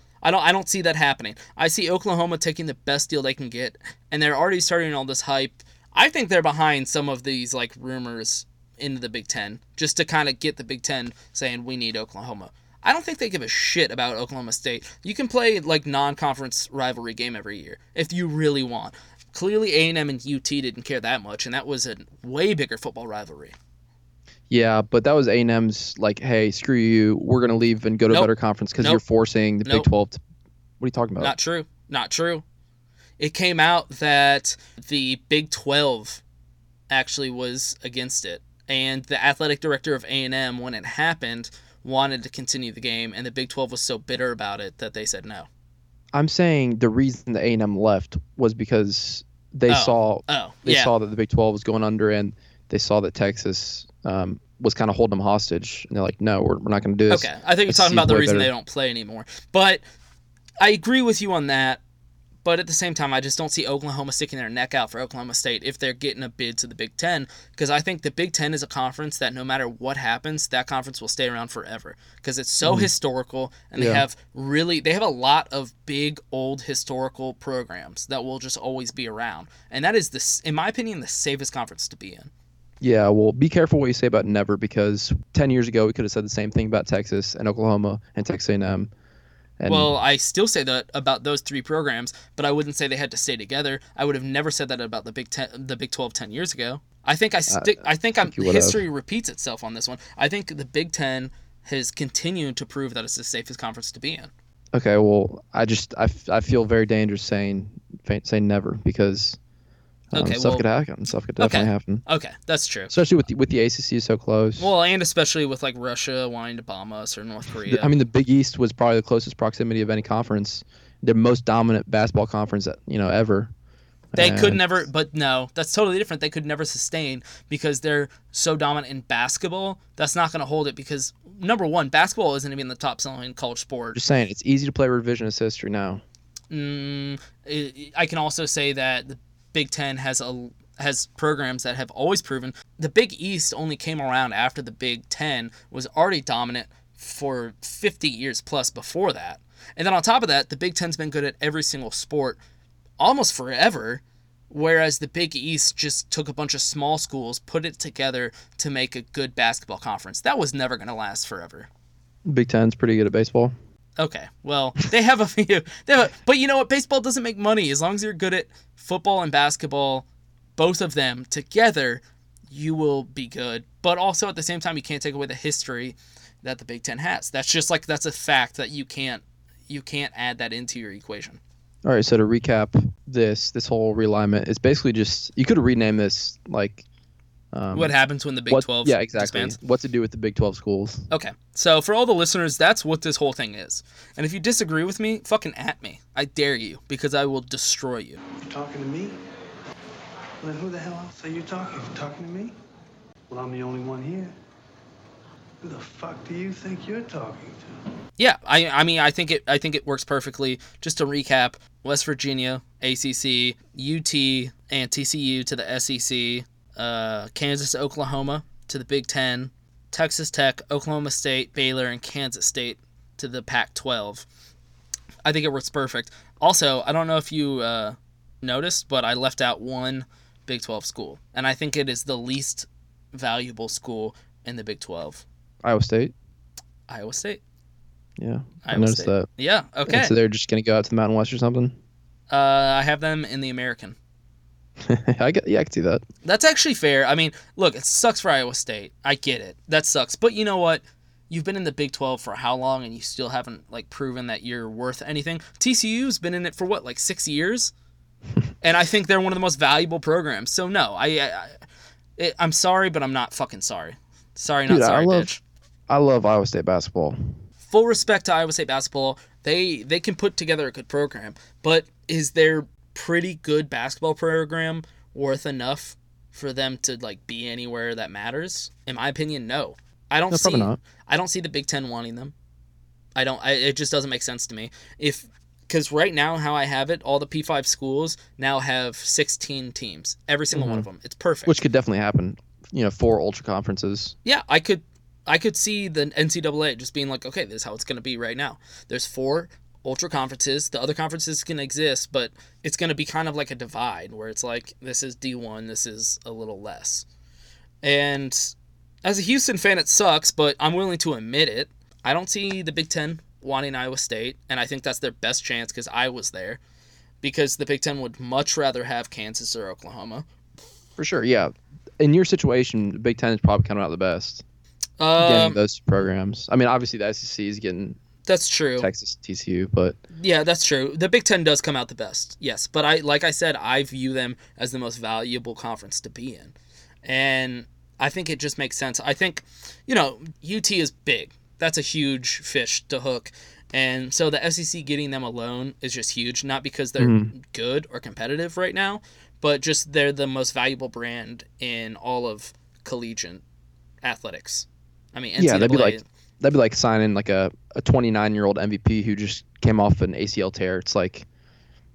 I don't I don't see that happening. I see Oklahoma taking the best deal they can get and they're already starting all this hype. I think they're behind some of these like rumors into the Big 10 just to kind of get the Big 10 saying we need Oklahoma. I don't think they give a shit about Oklahoma State. You can play like non-conference rivalry game every year if you really want. Clearly A&M and UT didn't care that much and that was a way bigger football rivalry. Yeah, but that was A&M's like, hey, screw you. We're gonna leave and go to Nope. a better conference because Nope. you're forcing the Nope. Big 12. To, what are you talking about? Not true. Not true. It came out that the Big 12 actually was against it. And the athletic director of A&M when it happened wanted to continue the game and the Big 12 was so bitter about it that they said no. I'm saying the reason the A&M left was because they Oh. saw Oh, they yeah. saw that the Big 12 was going under and they saw that Texas um, was kind of holding them hostage, and they're like, "No, we're, we're not going to do this." Okay, I think you're talking about the reason they don't play anymore. But I agree with you on that. But at the same time, I just don't see Oklahoma sticking their neck out for Oklahoma State if they're getting a bid to the Big Ten. Because I think the Big Ten is a conference that no matter what happens, that conference will stay around forever. Because it's so Mhm. historical and they Yeah. have really they have a lot of big old historical programs that will just always be around. And that is this, in my opinion, the safest conference to be in. Yeah, well, be careful what you say about never because ten years ago we could have said the same thing about Texas and Oklahoma and Texas A&M. And well, I still say that about those three programs, but I wouldn't say they had to stay together. I would have never said that about the Big Ten, the Big 12 10 years ago. I think I uh, stick. I think I'm. you would have. History repeats itself on this one. I think the Big Ten has continued to prove that it's the safest conference to be in. okay, well, I just I, I feel very dangerous saying saying never because um, Okay, stuff well- could happen. Stuff could definitely okay. happen. Okay, that's true. Especially with the, with the ACC so close. Well, and especially with like Russia wanting to bomb us or North Korea. I mean, the Big East was probably the closest proximity of any conference. The most dominant basketball conference, that, you know, ever. They could never, but no, that's totally different. They could never sustain because they're so dominant in basketball. That's not going to hold it because number one, basketball isn't even the top selling college sport. Just saying, it's easy to play revisionist history now. Mm, I I can also say that the Big Ten has a has programs that have always proven the Big East only came around after the Big Ten was already dominant for 50 years plus before that. And then on top of that, the Big Ten's been good at every single sport almost forever. Whereas the Big East just took a bunch of small schools, put it together to make a good basketball conference. That was never going to last forever. Big Ten's pretty good at baseball. Okay, well, they have a [LAUGHS] few. They have a, but you know what? Baseball doesn't make money. As long as you're good at football and basketball, both of them together, you will be good. But also at the same time, you can't take away the history that the Big Ten has. That's just like that's a fact that you can't you can't add that into your equation. All right, so to recap this this whole realignment, is basically just you could rename this like um, What happens when the Big what- 12 Yeah, exactly. expands? What to do with the Big 12 schools? Okay, so for all the listeners, that's what this whole thing is. And if you disagree with me, fucking at me. I dare you because I will destroy you. You're Talking to me? Well, then who the hell else are you talking to? Talking to me? Well, I'm the only one here. Who the fuck do you think you're talking to? Yeah, I I mean I think it I think it works perfectly. Just to recap, West Virginia, ACC, UT, and TCU to the SEC, uh, Kansas, Oklahoma to the Big Ten, Texas Tech, Oklahoma State, Baylor, and Kansas State to the Pac-12. I think it works perfect. Also, I don't know if you uh, noticed, but I left out one Big 12 school, and I think it is the least valuable school in the Big 12. Iowa State. Iowa State. Yeah, I Iowa noticed State. that. Yeah, okay. And so they're just gonna go out to the Mountain West or something. Uh, I have them in the American. [LAUGHS] I get, yeah, I can see that. That's actually fair. I mean, look, it sucks for Iowa State. I get it. That sucks. But you know what? You've been in the Big 12 for how long and you still haven't like proven that you're worth anything? TCU's been in it for what, like 6 years? [LAUGHS] and I think they're one of the most valuable programs. So no, I, I, I it, I'm sorry, but I'm not fucking sorry. Sorry, not Dude, sorry, I love, bitch. I love Iowa State basketball. Full respect to Iowa State basketball. They they can put together a good program, but is their pretty good basketball program worth enough for them to like be anywhere that matters? In my opinion, no. I don't No, see. I don't see the Big 10 wanting them. I don't I, it just doesn't make sense to me. If cuz right now how I have it, all the P5 schools now have 16 teams. Every single one Mhm. of them. It's perfect. Which could definitely happen. You know, four ultra conferences. Yeah, I could I could see the NCAA just being like, okay, this is how it's gonna be right now. There's four ultra conferences. The other conferences can exist, but it's gonna be kind of like a divide where it's like this is D one, this is a little less. And as a Houston fan, it sucks, but I'm willing to admit it. I don't see the Big Ten wanting Iowa State, and I think that's their best chance because I was there. Because the Big Ten would much rather have Kansas or Oklahoma. For sure, yeah. In your situation, the Big Ten is probably coming out the best. getting Um, those programs. I mean, obviously the SEC is getting that's true. Texas, TCU, but Yeah, that's true. The Big Ten does come out the best, yes. But I, like I said, I view them as the most valuable conference to be in, and I think it just makes sense. I think, you know, UT is big. That's a huge fish to hook, and so the SEC getting them alone is just huge. Not because they're Mhm. good or competitive right now, but just they're the most valuable brand in all of collegiate athletics. I mean, Yeah, that'd be like that'd be like signing like a a 29 year old MVP who just came off an ACL tear. It's like,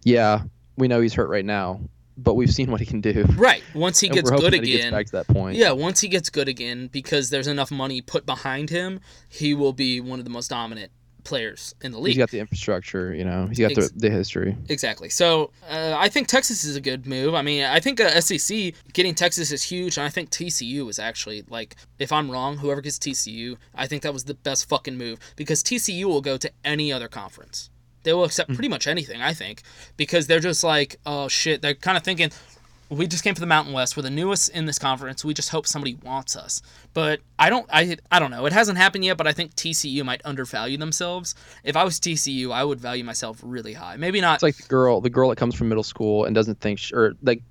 yeah, we know he's hurt right now, but we've seen what he can do. Right. Once he And gets good he gets again. back to that point. Yeah, once he gets good again, because there's enough money put behind him, he will be one of the most dominant players in the league. He's got the infrastructure, you know. He's got Ex- the, the history. Exactly. So uh, I think Texas is a good move. I mean, I think uh, SEC getting Texas is huge, and I think TCU is actually like, if I'm wrong, whoever gets TCU, I think that was the best fucking move because TCU will go to any other conference. They will accept pretty much anything, I think, because they're just like, oh shit. They're kind of thinking, we just came from the Mountain West. We're the newest in this conference. We just hope somebody wants us. But I don't. I I don't know. It hasn't happened yet. But I think TCU might undervalue themselves. If I was TCU, I would value myself really high. Maybe not. It's like the girl, the girl that comes from middle school and doesn't think, sh- or like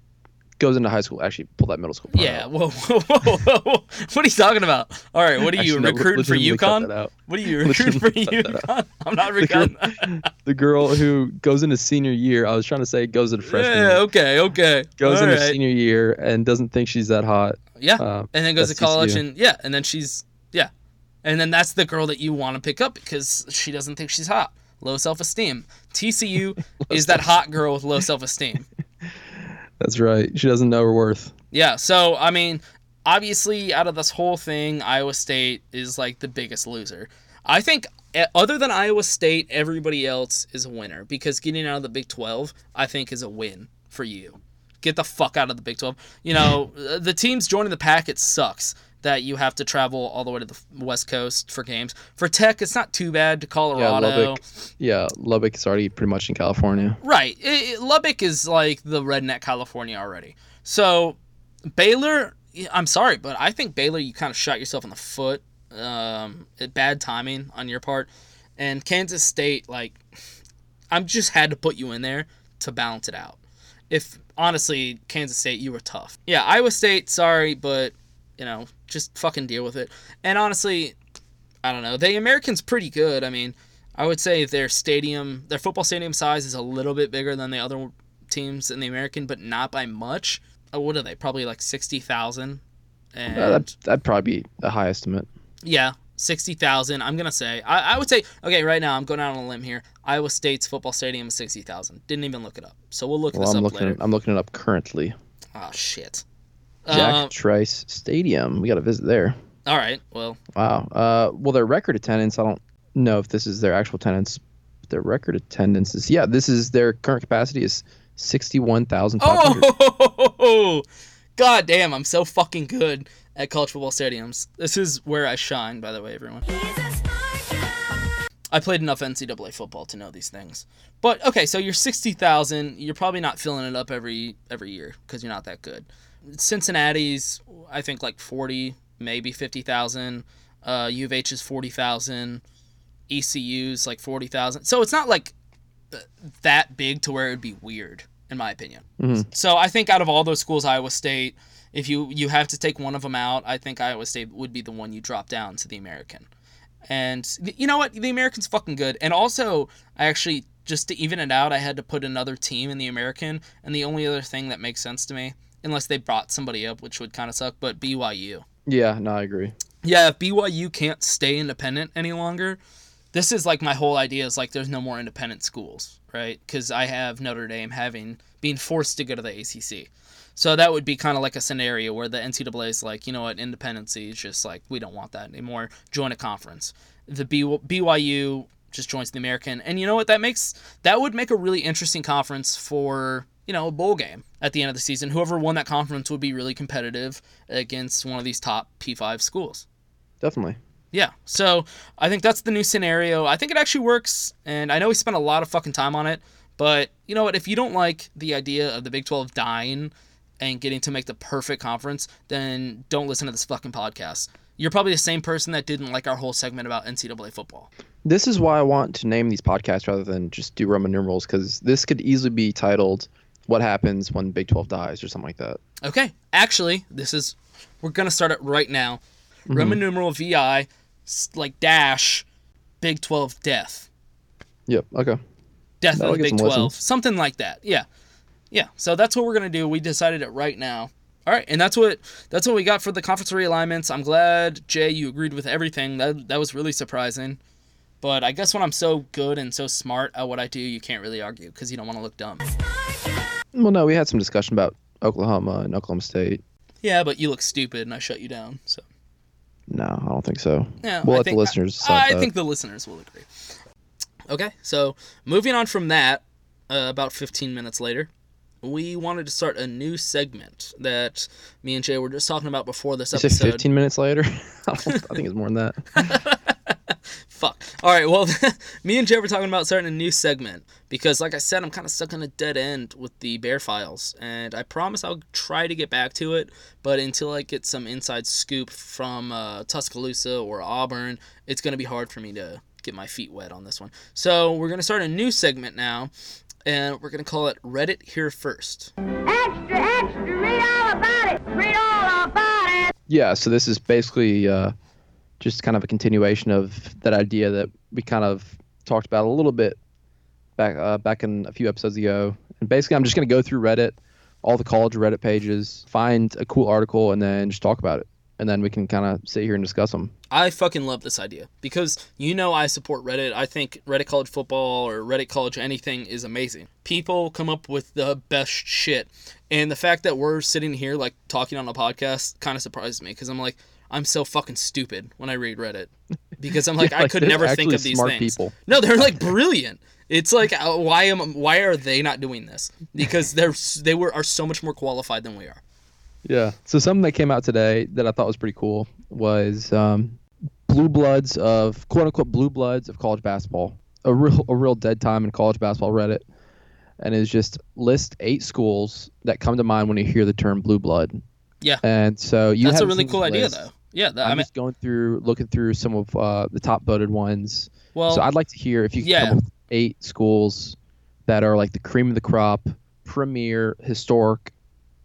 goes into high school. Actually, pull that middle school. part Yeah. Whoa, [LAUGHS] whoa, whoa, whoa. What are you talking about? All right. What are you Actually, no, recruiting for legitimately cut UConn? What are you [LAUGHS] recruiting for UConn? I'm not The recruiting. [LAUGHS] the girl who goes into senior year. I was trying to say goes into freshman. Yeah. year, Okay. Okay. Goes All into right. senior year and doesn't think she's that hot. Yeah. Uh, and then goes to college TCU. and yeah, and then she's yeah. And then that's the girl that you want to pick up because she doesn't think she's hot. Low self-esteem. TCU is that hot girl with low self-esteem. That's right. She doesn't know her worth. Yeah, so I mean, obviously out of this whole thing, Iowa State is like the biggest loser. I think eh, other than Iowa State, everybody else is a winner because getting out of the Big 12, I think is a win for you. Get the fuck out of the Big 12. You know, [LAUGHS] uh, the teams joining the pack it sucks that you have to travel all the way to the West Coast for games. For Tech, it's not too bad to Yeah, Colorado. Lubbock. Yeah, Lubbock is already pretty much in California. Right. It, it- Lubbock is like the redneck California already. So Baylor, I'm sorry, but I think Baylor, you kind of shot yourself in the foot. Um, bad timing on your part. And Kansas State, like, I'm just had to put you in there to balance it out. If honestly, Kansas State, you were tough. Yeah, Iowa State, sorry, but you know, just fucking deal with it. And honestly, I don't know. The Americans pretty good. I mean, I would say their stadium, their football stadium size is a little bit bigger than the other teams in the American, but not by much. Oh, what are they? Probably like sixty thousand. And Uh, that'd, that'd probably be a high estimate. yeah, sixty thousand. I'm gonna say. I, I would say. Okay, right now I'm going out on a limb here. Iowa State's football stadium is sixty thousand. Didn't even look it up. So we'll look Well, this I'm up looking. later. I'm looking it up currently. Oh shit. Jack Um, Trice Stadium. We got to visit there. all right. Well, Wow. Uh, well, their record attendance. I don't know if this is their actual attendance. But their record attendance is yeah. This is their current capacity is sixty-one thousand five hundred. Oh, [LAUGHS] god damn! I'm so fucking good at college football stadiums. This is where I shine, by the way, everyone. I played enough NCAA football to know these things. But okay, so you're sixty thousand. You're probably not filling it up every every year because you're not that good. Cincinnati's, I think, like forty, maybe fifty thousand. Uh, U of H is forty thousand. ECU's like forty thousand. So it's not like th- that big to where it would be weird, in my opinion. Mhm. So I think out of all those schools, Iowa State, if you you have to take one of them out, I think Iowa State would be the one you drop down to the American. And you know what? The American's fucking good. And also, I actually just to even it out, I had to put another team in the American. And the only other thing that makes sense to me, unless they brought somebody up, which would kind of suck, but BYU. Yeah. No, I agree. Yeah, if BYU can't stay independent any longer, this is like my whole idea is like there's no more independent schools, right? Because I have Notre Dame having being forced to go to the ACC. So that would be kind of like a scenario where the NCAA is like, you know what, independency is just like we don't want that anymore. Join a conference. The BYU just joins the American, and you know what? That makes that would make a really interesting conference for you know a bowl game at the end of the season. Whoever won that conference would be really competitive against one of these top P5 schools. Definitely. Yeah. So I think that's the new scenario. I think it actually works, and I know we spent a lot of fucking time on it, but you know what? If you don't like the idea of the Big 12 dying and getting to make the perfect conference, then don't listen to this fucking podcast. You're probably the same person that didn't like our whole segment about NCAA football. This is why I want to name these podcasts rather than just do Roman numerals because this could easily be titled "What Happens When Big 12 Dies" or something like that. Okay. Actually, this is we're gonna start it right now. Mhm. Roman numeral VI, like dash, Big 12 death. Yep. Okay. Death That'll of the Big some 12. listens. Something like that. Yeah. Yeah. So that's what we're going to do. We decided it right now. All right, and that's what that's what we got for the conference realignments. I'm glad Jay you agreed with everything. That that was really surprising. But I guess when I'm so good and so smart at what I do, you can't really argue because you don't want to look dumb. Well, no, we had some discussion about Oklahoma and Oklahoma State. Yeah, but you look stupid and I shut you down. So No, I don't think so. yeah, we'll I let think, the listeners. I, I think the listeners will agree. Okay, so moving on from that, uh, about 15 minutes later, we wanted to start a new segment that me and Jay were just talking about before this You episode. 15 minutes later. [LAUGHS] I [LAUGHS] think it's more than that. [LAUGHS] [LAUGHS] Fuck. All right. Well, [LAUGHS] me and Jay were talking about starting a new segment because, like I said, I'm kind of stuck on a dead end with the Bear Files, and I promise I'll try to get back to it. But until I get some inside scoop from uh, Tuscaloosa or Auburn, it's gonna be hard for me to get my feet wet on this one. So we're gonna start a new segment now, and we're gonna call it Reddit Here First. Extra, extra, read all about it. Read all about it. Yeah, so this is basically uh, just kind of a continuation of that idea that we kind of talked about a little bit back uh, back in a few episodes ago. And basically, I'm just going to go through Reddit, all the college Reddit pages, find a cool article, and then just talk about it. And then we can kind of sit here and discuss them. I fucking love this idea because you know I support Reddit. I think Reddit College Football or Reddit College anything is amazing. People come up with the best shit. And the fact that we're sitting here like talking on a podcast kind of surprises me because I'm like I'm so fucking stupid when I read Reddit [LAUGHS] because I'm like Yeah, I could never think of these smart things. people. No, they're like brilliant. It's like uh, why am why are they not doing this? Because they're they were are so much more qualified than we are. Yeah. So something that came out today that I thought was pretty cool was um, blue bloods of quote unquote blue bloods of college basketball. A real a real dead time in college basketball Reddit, and is just list eight schools that come to mind when you hear the term blue blood. Yeah. And so you That's a really cool idea list. though. Yeah, that, I'm I mean just going through looking through some of uh, the top voted ones. Well, so I'd like to hear if you can yeah. come up with eight schools that are like the cream of the crop, premier, historic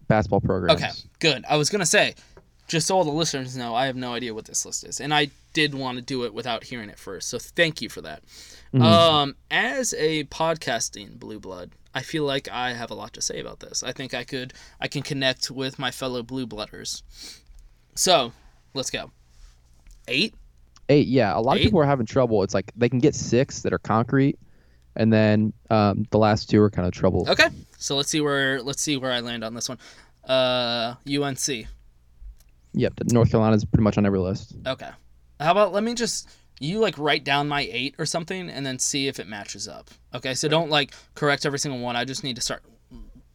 basketball programs. Okay, good. I was gonna say, just so all the listeners know, I have no idea what this list is, and I did want to do it without hearing it first. So thank you for that. Mhm. Um, as a podcasting blue blood, I feel like I have a lot to say about this. I think I could, I can connect with my fellow blue blooders. So, let's go. Eight. Eight, yeah. A lot Eight? of people are having trouble. It's like they can get six that are concrete, and then um, the last two are kind of trouble. Okay. So let's see where let's see where I land on this one. Uh, UNC. Yep, North Carolina's pretty much on every list. Okay. How about let me just you like write down my eight or something and then see if it matches up. Okay, so don't like correct every single one. I just need to start.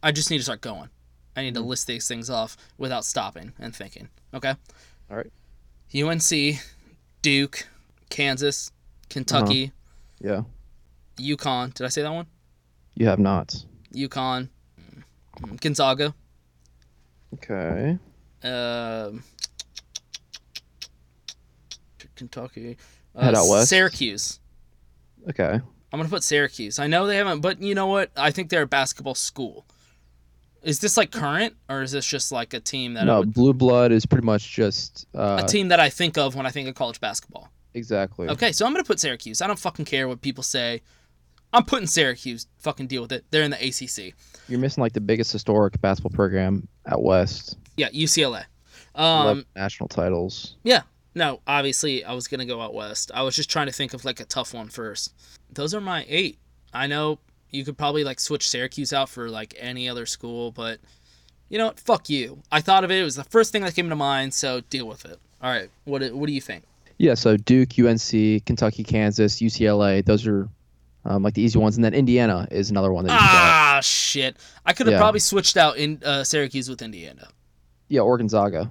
I just need to start going. I need to Mm-hmm. list these things off without stopping and thinking. Okay. All right. UNC, Duke, Kansas, Kentucky, Yeah, UConn. Did I say that one? you have not. UConn, mm, Gonzaga, Okay. um, Kentucky, uh, Head out west. Syracuse. Okay. I'm gonna put Syracuse. I know they haven't, but you know what? I think they're a basketball school. Is this like current, or is this just like a team that no, would, blue blood is pretty much just uh, a team that I think of when I think of college basketball? Exactly. Okay, so I'm gonna put Syracuse. I don't fucking care what people say. I'm putting Syracuse. Fucking deal with it. They're in the ACC. You're missing like the biggest historic basketball program at west. Yeah, UCLA. Um, national titles. yeah. No, obviously I was gonna go out west. I was just trying to think of like a tough one first. Those are my eight. I know you could probably like switch Syracuse out for like any other school, but you know what? Fuck you. I thought of it. It was the first thing that came to mind, so deal with it. All right. What do- What do you think? Yeah, so Duke, UNC, Kentucky, Kansas, UCLA. Those are um, like the easy ones, and then Indiana is another one that you. Ah, shit. I could have Yeah. probably switched out in uh, Syracuse with Indiana. Yeah, or Gonzaga.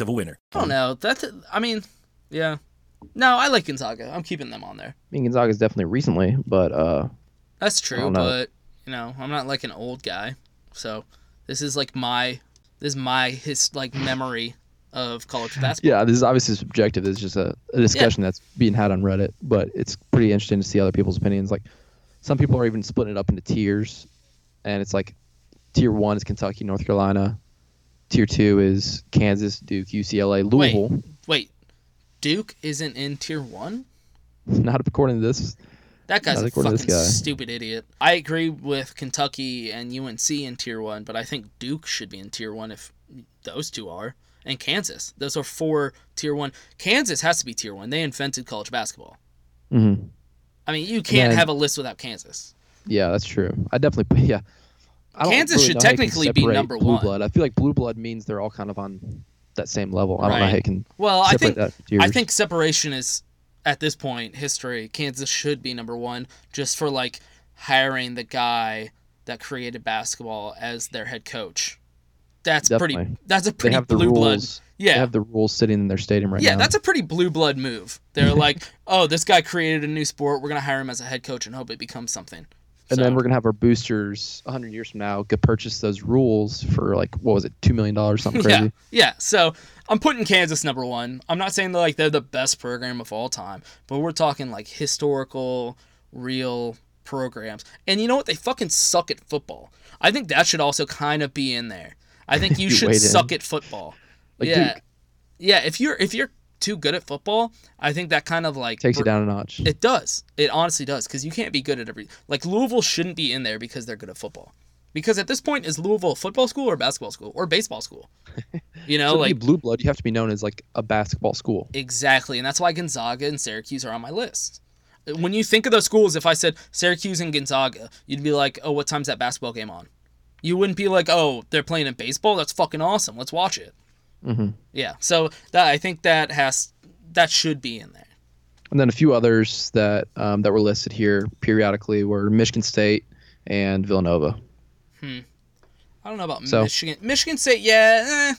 of a winner. I don't know. That's. I mean, yeah. No, I like Gonzaga. I'm keeping them on there. I mean, Gonzaga's definitely recently, but uh, That's true, but you know, I'm not like an old guy, so this is like my This is my his like memory of college [LAUGHS] basketball. Yeah, this is obviously subjective. This is just a, a discussion that's being had on Reddit, but it's pretty interesting to see other people's opinions. Like, some people are even splitting it up into tiers, and it's like tier one is Kentucky, North Carolina, tier two is Kansas, Duke, UCLA, Louisville. Wait, wait. Duke isn't in tier one. [LAUGHS] Not according to this. That guy's a fucking guy. stupid idiot. I agree with Kentucky and UNC in tier one, but I think Duke should be in tier one if those two are. And Kansas. Those are four tier one. Kansas has to be tier one. They invented college basketball. Mm-hmm. I mean, you can't then- have a list without Kansas. Yeah, that's true. I definitely [LAUGHS] yeah. Kansas really should know how you can technically be number blue one. Blood. I feel like blue blood means they're all kind of on that same level. I don't know how you can Well, I think that I think separation is at this point history. Kansas should be number one just for like hiring the guy that created basketball as their head coach. That's pretty. That's a pretty blue blood. Yeah. they have the rules sitting in their stadium right yeah, now. Yeah, that's a pretty blue blood move. They're [LAUGHS] like, oh, this guy created a new sport. We're gonna hire him as a head coach and hope it becomes something. And then we're gonna have our boosters 100 years from now could purchase those rules for like what was it two million dollars something [LAUGHS] crazy. Yeah, yeah. So I'm putting Kansas number one. I'm not saying that like they're the best program of all time, but we're talking like historical, real programs. And you know what? They fucking suck at football. I think that should also kind of be in there. I think [LAUGHS] you You should suck in. at football. Like yeah, yeah. If you're if you're too good at football, I think that kind of like Takes you down a notch. It does. It honestly does because you can't be good at every. Like Louisville shouldn't be in there because they're good at football. Because at this point, is Louisville a football school or basketball school or baseball school? [LAUGHS] You know, So like blue blood, you have to be known as like a basketball school. Exactly, and that's why Gonzaga and Syracuse are on my list. When you think of those schools, if I said Syracuse and Gonzaga, you'd be like, "Oh, what time's that basketball game on?" You wouldn't be like, "Oh, they're playing in baseball. That's fucking awesome. Let's watch it." Hmm Yeah, so that I think that has that should be in there. And then a few others that um, that were listed here periodically were Michigan State and Villanova. Hmm. I don't know about So- Michigan. Michigan State, yeah. Eh.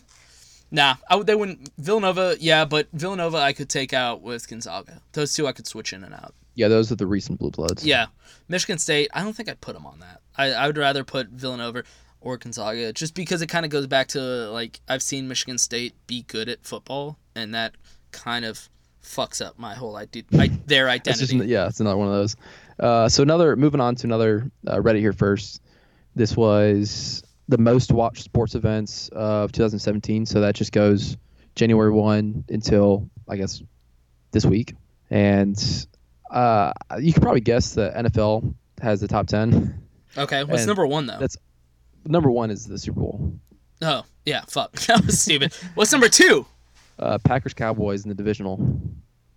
Nah, I would. They wouldn't. Villanova, yeah, but Villanova I could take out with Gonzaga. Those two I could switch in and out. Yeah, those are the recent blue bloods. Yeah, Michigan State. I don't think I'd put them on that. I, I would rather put Villanova or Gonzaga, just because it kind of goes back to like I've seen Michigan State be good at football, and that kind of fucks up my whole idea, I, their That's just, identity. yeah, it's another one of those. Uh, so another moving on to another uh, Reddit here first. This was the most watched sports events of 2017. So that just goes January one until I guess this week, and uh, you can probably guess the NFL has the top ten. Okay, what's And number one though? That's number one is the Super Bowl. Oh yeah, fuck, [LAUGHS] that was stupid. What's number two? Uh, Packers Cowboys in the divisional.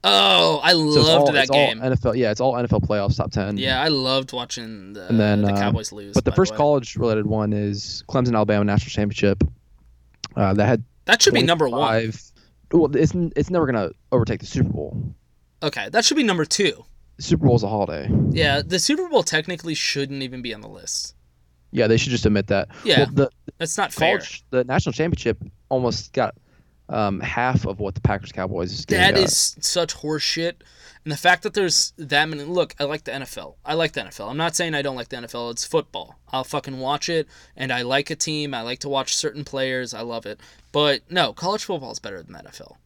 Oh, I So loved all, that it's all game. NFL. Yeah, it's all NFL playoffs top ten. Yeah, I loved watching the, and then the uh, Cowboys lose. But the first college related one is Clemson Alabama national championship. Uh, that had That should be number one. Well, it's it's never gonna overtake the Super Bowl. Okay, that should be number two. Super Bowl is a holiday. Yeah, the Super Bowl technically shouldn't even be on the list. Yeah, they should just admit that. Yeah, well, the that's not fair. the national championship almost got um, half of what the Packers Cowboys game That got. is such horseshit. And the fact that there's that many. Look, I like the NFL. I like the NFL. I'm not saying I don't like the NFL. It's football. I'll fucking watch it. And I like a team. I like to watch certain players. I love it. But no, college football is better than the NFL.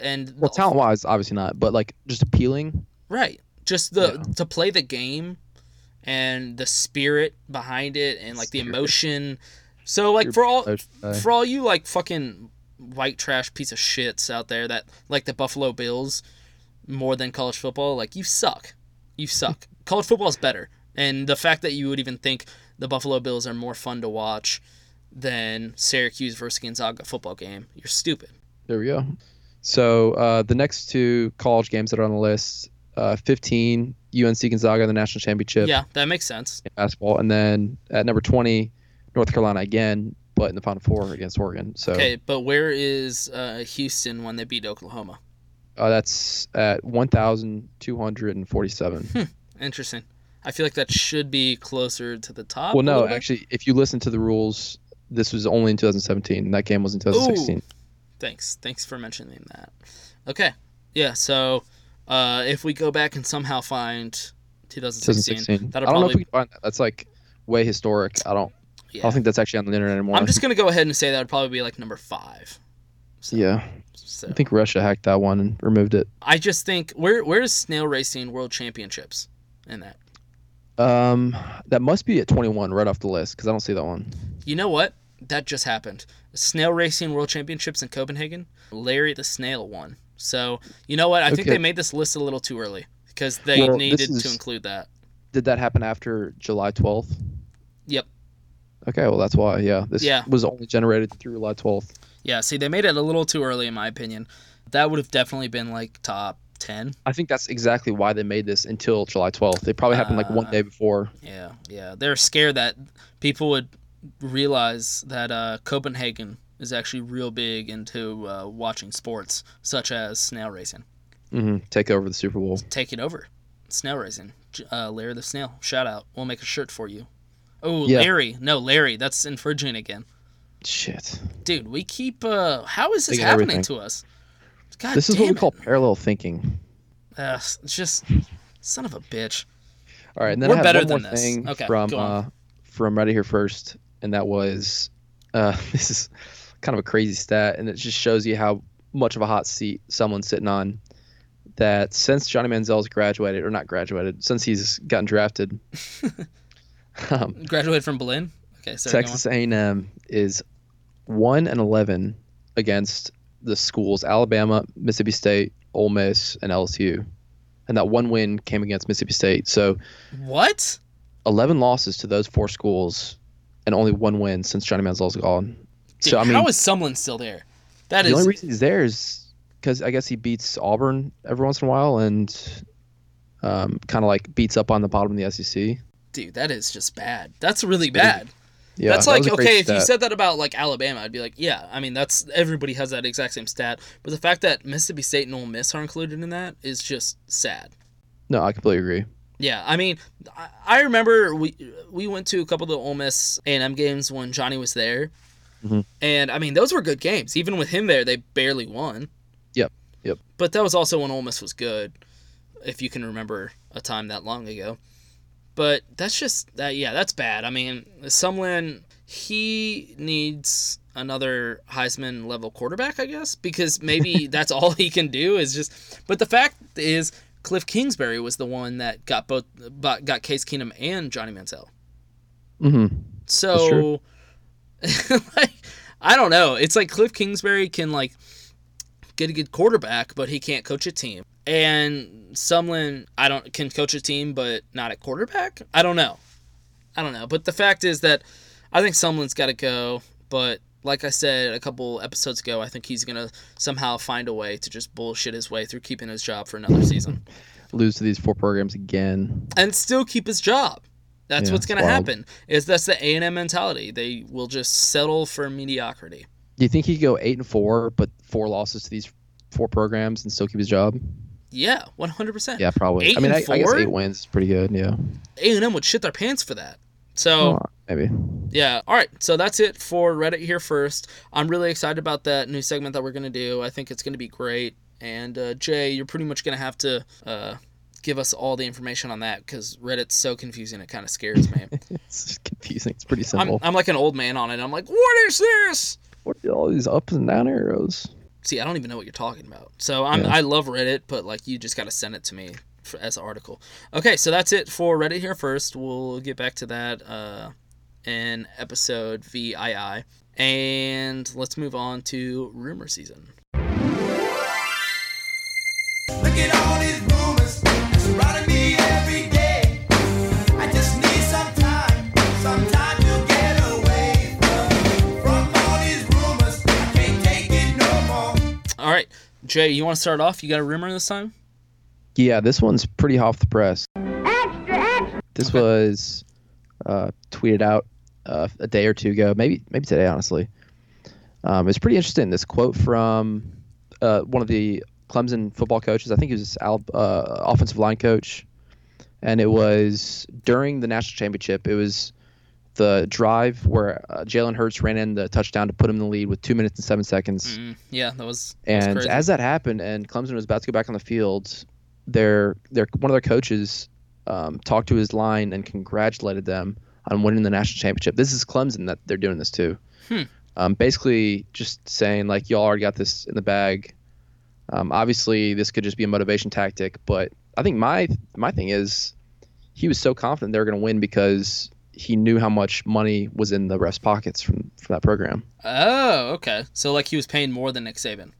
And well, talent wise, obviously not, but like just appealing. Right. Just the to play the game and the spirit behind it and like the emotion. So like for all for all you like fucking white trash piece of shits out there that like the Buffalo Bills more than college football, like you suck. You suck. [LAUGHS] college football is better. And the fact that you would even think the Buffalo Bills are more fun to watch than Syracuse versus Gonzaga football game, you're stupid. There we go. So uh, the next two college games that are on the list, uh, 15 UNC Gonzaga in the national championship. Yeah, that makes sense. basketball, and then at number 20, North Carolina again, but in the Final Four against Oregon. So Okay, but where is uh, Houston when they beat Oklahoma? uh, that's at 1,247. Hmm, interesting. I feel like that should be closer to the top. well, no, actually, if you listen to the rules, this was only in 2017. and That game was in 2016. Ooh. Thanks. Thanks for mentioning that. Okay. Yeah, so uh, if we go back and somehow find 2016, 2016. I that'll don't know if probably we can find that. That's like way historic. I don't. I don't think that's actually on the internet anymore. I'm just gonna go ahead and say that would probably be like number five. yeah. So I think Russia hacked that one and removed it. I just think where where's snail racing world championships in that? Um, that must be at 21 right off the list because I don't see that one. You know what? That just happened. Snail racing world championships in Copenhagen. Larry the snail won. So you know what? I think they made this list a little too early because they Well, needed to include that. Did that happen after July 12th? Yep. Okay, well that's why. Yeah, this Yeah. was only generated through July 12th. Yeah. See, they made it a little too early in my opinion. That would have definitely been like top ten. I think that's exactly why they made this until July 12th. They probably happened like one Uh, day before. Yeah, yeah. They're scared that people would realize that uh, Copenhagen is actually real big into uh, watching sports, such as snail racing. hmm Take over the Super Bowl. Take it over. Snail racing. Uh, Larry the Snail. Shout out. We'll make a shirt for you. Oh, Yeah. Larry. No, Larry. That's infringing again. Shit. Dude, we keep. Uh, how is this Thinking happening everything. to us? God this is what we call parallel thinking. Uh, it's just. Son of a bitch. All right, and then We're I have better than this. thing Okay, from uh, from Reddit Here First, and that was uh, [LAUGHS] this is kind of a crazy stat, and it just shows you how much of a hot seat someone's sitting on. That since Johnny Manziel's graduated, or not graduated, since he's gotten drafted, [LAUGHS] um, Graduated from Berlin? Okay, sorry. Texas A&M is one and eleven against the schools Alabama, Mississippi State, Ole Miss, and LSU, and that one win came against Mississippi State. So What? 11 losses to those four schools and only one win since Johnny Manziel's gone. Dude, so I mean, how is Sumlin still there? That the is only reason he's there is because I guess he beats Auburn every once in a while and um, kind of like beats up on the bottom of the SEC. dude, that is just bad. That's really bad. Yeah, that's like great okay, if you said that about like Alabama, I'd be like, yeah. I mean, that's everybody has that exact same stat. But the fact that Mississippi State and Ole Miss are included in that is just sad. No, I completely agree. Yeah, I mean, I, I remember we we went to a couple of the Ole Miss A and M games when Johnny was there, Mhm. and I mean those were good games. Even with him there, they barely won. Yep, yep. But that was also when Ole Miss was good, if you can remember a time that long ago. But that's just that. Yeah, that's bad. I mean, Sumlin he needs another Heisman level quarterback, I guess, because maybe [LAUGHS] that's all he can do is just. But the fact is, Cliff Kingsbury was the one that got both got Case Keenum and Johnny Manziel. Mm-hmm. So, [LAUGHS] like, I don't know. It's like Cliff Kingsbury can like get a good quarterback, but he can't coach a team. And Sumlin, I don't can coach a team, but not at quarterback. I don't know. I don't know. But the fact is that I think Sumlin's got to go. But like I said a couple episodes ago, I think he's gonna somehow find a way to just bullshit his way through keeping his job for another season [LAUGHS] Lose to these four programs again. and still keep his job. That's Yeah, what's gonna happen. Is that's the A and M mentality? They will just settle for mediocrity. Do you think he could go eight and four, but four losses to these four programs and still keep his job? Yeah, one hundred percent. Yeah, probably. Eight I mean, I, I guess eight wins is pretty good. Yeah. A and M would shit their pants for that. So Oh, maybe. yeah, all right. So that's it for Reddit here first. I'm really excited about that new segment that we're gonna do. I think it's gonna be great. And uh, Jay, you're pretty much gonna have to uh, give us all the information on that because Reddit's so confusing. It kind of scares me. [LAUGHS] It's confusing. It's pretty I'm, simple. I'm like an old man on it. I'm like, what is this? what are all these up and down arrows? See, I don't even know what you're talking about. So I'm, Yeah. I love Reddit, but like you just got to send it to me for, as an article. Okay, so that's it for Reddit here first. We'll get back to that uh, in episode VII. And let's move on to rumor season. Jay, you want to start off? You got a rumor this time? Yeah, this one's pretty off the press. Extra, extra. This was uh, tweeted out uh, a day or two ago, maybe maybe today, honestly. Um, it's pretty interesting. This quote from uh, one of the Clemson football coaches. I think he was Al, uh, offensive line coach, and it was during the national championship. It was the drive where uh, Jalen Hurts ran in the touchdown to put him in the lead with two minutes and seven seconds. Mm, yeah, that was. That was And crazy. as that happened, and Clemson was about to go back on the field, their their one of their coaches um, talked to his line and congratulated them on winning the national championship. This is Clemson that they're doing this too. Hmm. Um, basically, just saying like y'all already got this in the bag. Um, obviously, this could just be a motivation tactic, but I think my my thing is he was so confident they were going to win because he knew how much money was in the refs' pockets from from that program. Oh, okay. So like he was paying more than Nick Saban.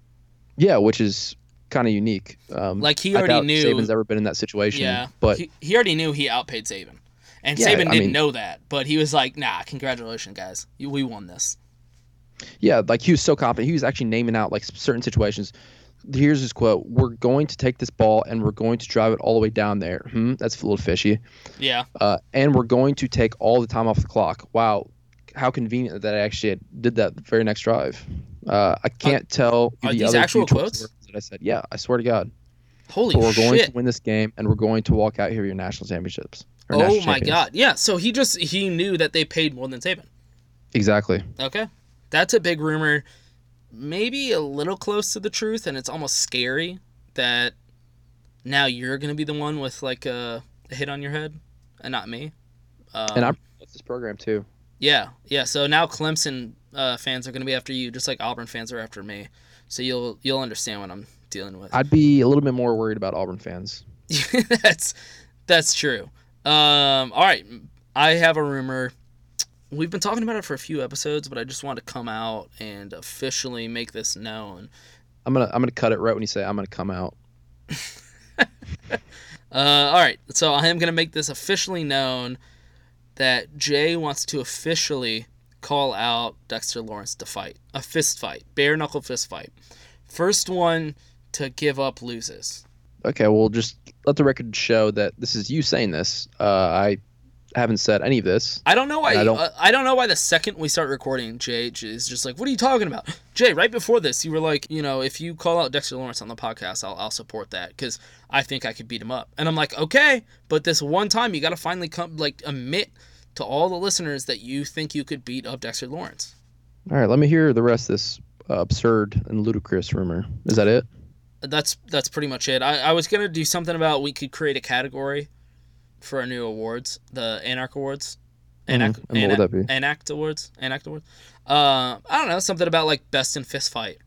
Yeah, which is kind of unique. Um, Like, he I already knew- Saban's ever been in that situation. Yeah, but he, he already knew he outpaid Saban, and Yeah, Saban didn't mean- know that, but he was like, "Nah, congratulations, guys, we won this." Yeah, like he was so confident. He was actually naming out like certain situations. Here's his quote: "We're going to take this ball and we're going to drive it all the way down there." Hmm, that's a little fishy. Yeah. Uh, and we're going to take all the time off the clock. Wow, how convenient that I actually did that the very next drive. Uh, I can't tell you are the these other actual quotes? that I said. Yeah, I swear to God. Holy but we're going shit! to win this game and we're going to walk out here with your national championships. Oh national my champions. god, yeah. So he just he knew that they paid more than Saban. Exactly. Okay, that's a big rumor. Maybe a little close to the truth, and it's almost scary that now you're gonna be the one with like a, a hit on your head, and not me. Um, and I promote this program too. Yeah, yeah. So now Clemson uh, fans are going to be after you, just like Auburn fans are after me. So you'll you'll understand what I'm dealing with. I'd be a little bit more worried about Auburn fans. [LAUGHS] that's that's true. Um, all right, I have a rumor. We've been talking about it for a few episodes, but I just want to come out and officially make this known. I'm gonna I'm gonna cut it right when you say I'm gonna come out. [LAUGHS] Uh, all right, so I am going to make this officially known that Jay wants to officially call out Dexter Lawrence to fight a fist fight, bare knuckle fist fight. First one to give up loses. Okay, well just let the record show that this is you saying this. Uh, I haven't said any of this. I don't know why. I don't, don't- I don't know why the second we start recording, Jay is just like, "What are you talking about, [GASPS] Jay?" Right before this, you were like, "You know, if you call out Dexter Lawrence on the podcast, I'll, I'll support that because I think I could beat him up." And I'm like, "Okay," but this one time, you got to finally come, like, admit to all the listeners that you think you could beat up Dexter Lawrence. All right, let me hear the rest of this uh, absurd and ludicrous rumor. Is that it? That's that's pretty much it. I, I was gonna do something about we could create a category for our new awards, the Anarch Awards. Anac, Mhm, and what would that be? Anact Awards. Anact Awards. Uh, I don't know, something about like best in fist fight,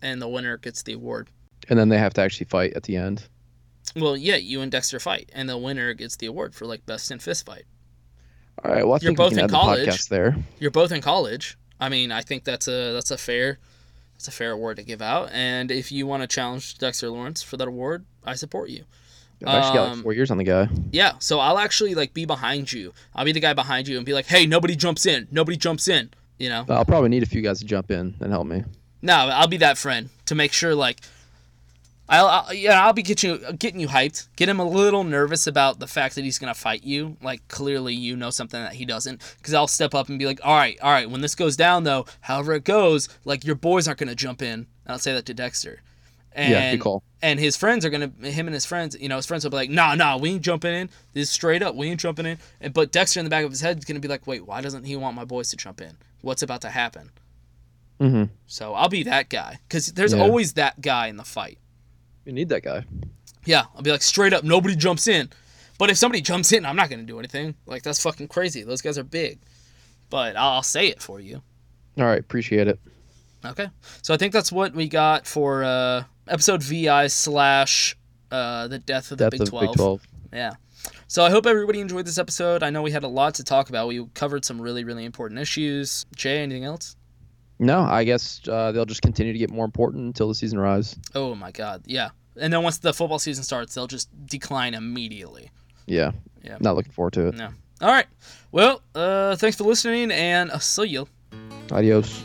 and the winner gets the award. And then they have to actually fight at the end. Well, yeah, you and Dexter fight, and the winner gets the award for like best in fist fight. All right, well I You're both in college. the there. You're both in college. I mean, I think that's a that's a fair that's a fair award to give out. And if you want to challenge Dexter Lawrence for that award, I support you. I've actually got Um, like four years on the guy. Yeah, so I'll actually like be behind you. I'll be the guy behind you and be like, "Hey, nobody jumps in. Nobody jumps in." You know? I'll probably need a few guys to jump in and help me. No, I'll be that friend to make sure like I'll, I'll yeah, I'll be getting you getting you hyped. Get him a little nervous about the fact that he's going to fight you. Like clearly you know something that he doesn't cuz I'll step up and be like, "All right, all right, when this goes down though, however it goes, like your boys aren't going to jump in." And I'll say that to Dexter. And, Yeah, good call. And his friends are gonna, him and his friends, you know, his friends will be like, nah, nah, we ain't jumping in. This is straight up, we ain't jumping in. And, but Dexter in the back of his head is gonna be like, wait, why doesn't he want my boys to jump in? What's about to happen? Mm-hmm. So I'll be that guy because there's Yeah. always that guy in the fight. You need that guy. Yeah, I'll be like straight up, nobody jumps in. But if somebody jumps in, I'm not gonna do anything. Like that's fucking crazy. Those guys are big. But I'll, I'll say it for you. All right, appreciate it. Okay. So I think that's what we got for uh, episode VI slash uh, the death of the Death Big of 12. Big 12. Yeah. So I hope everybody enjoyed this episode. I know we had a lot to talk about. We covered some really, really important issues. Jay, anything else? No, I guess uh, they'll just continue to get more important until the season arrives. Oh my God. Yeah. And then once the football season starts, they'll just decline immediately. Yeah. Yeah. Not looking forward to it. No. All right. Well, uh, thanks for listening, and I'll see you. Adios.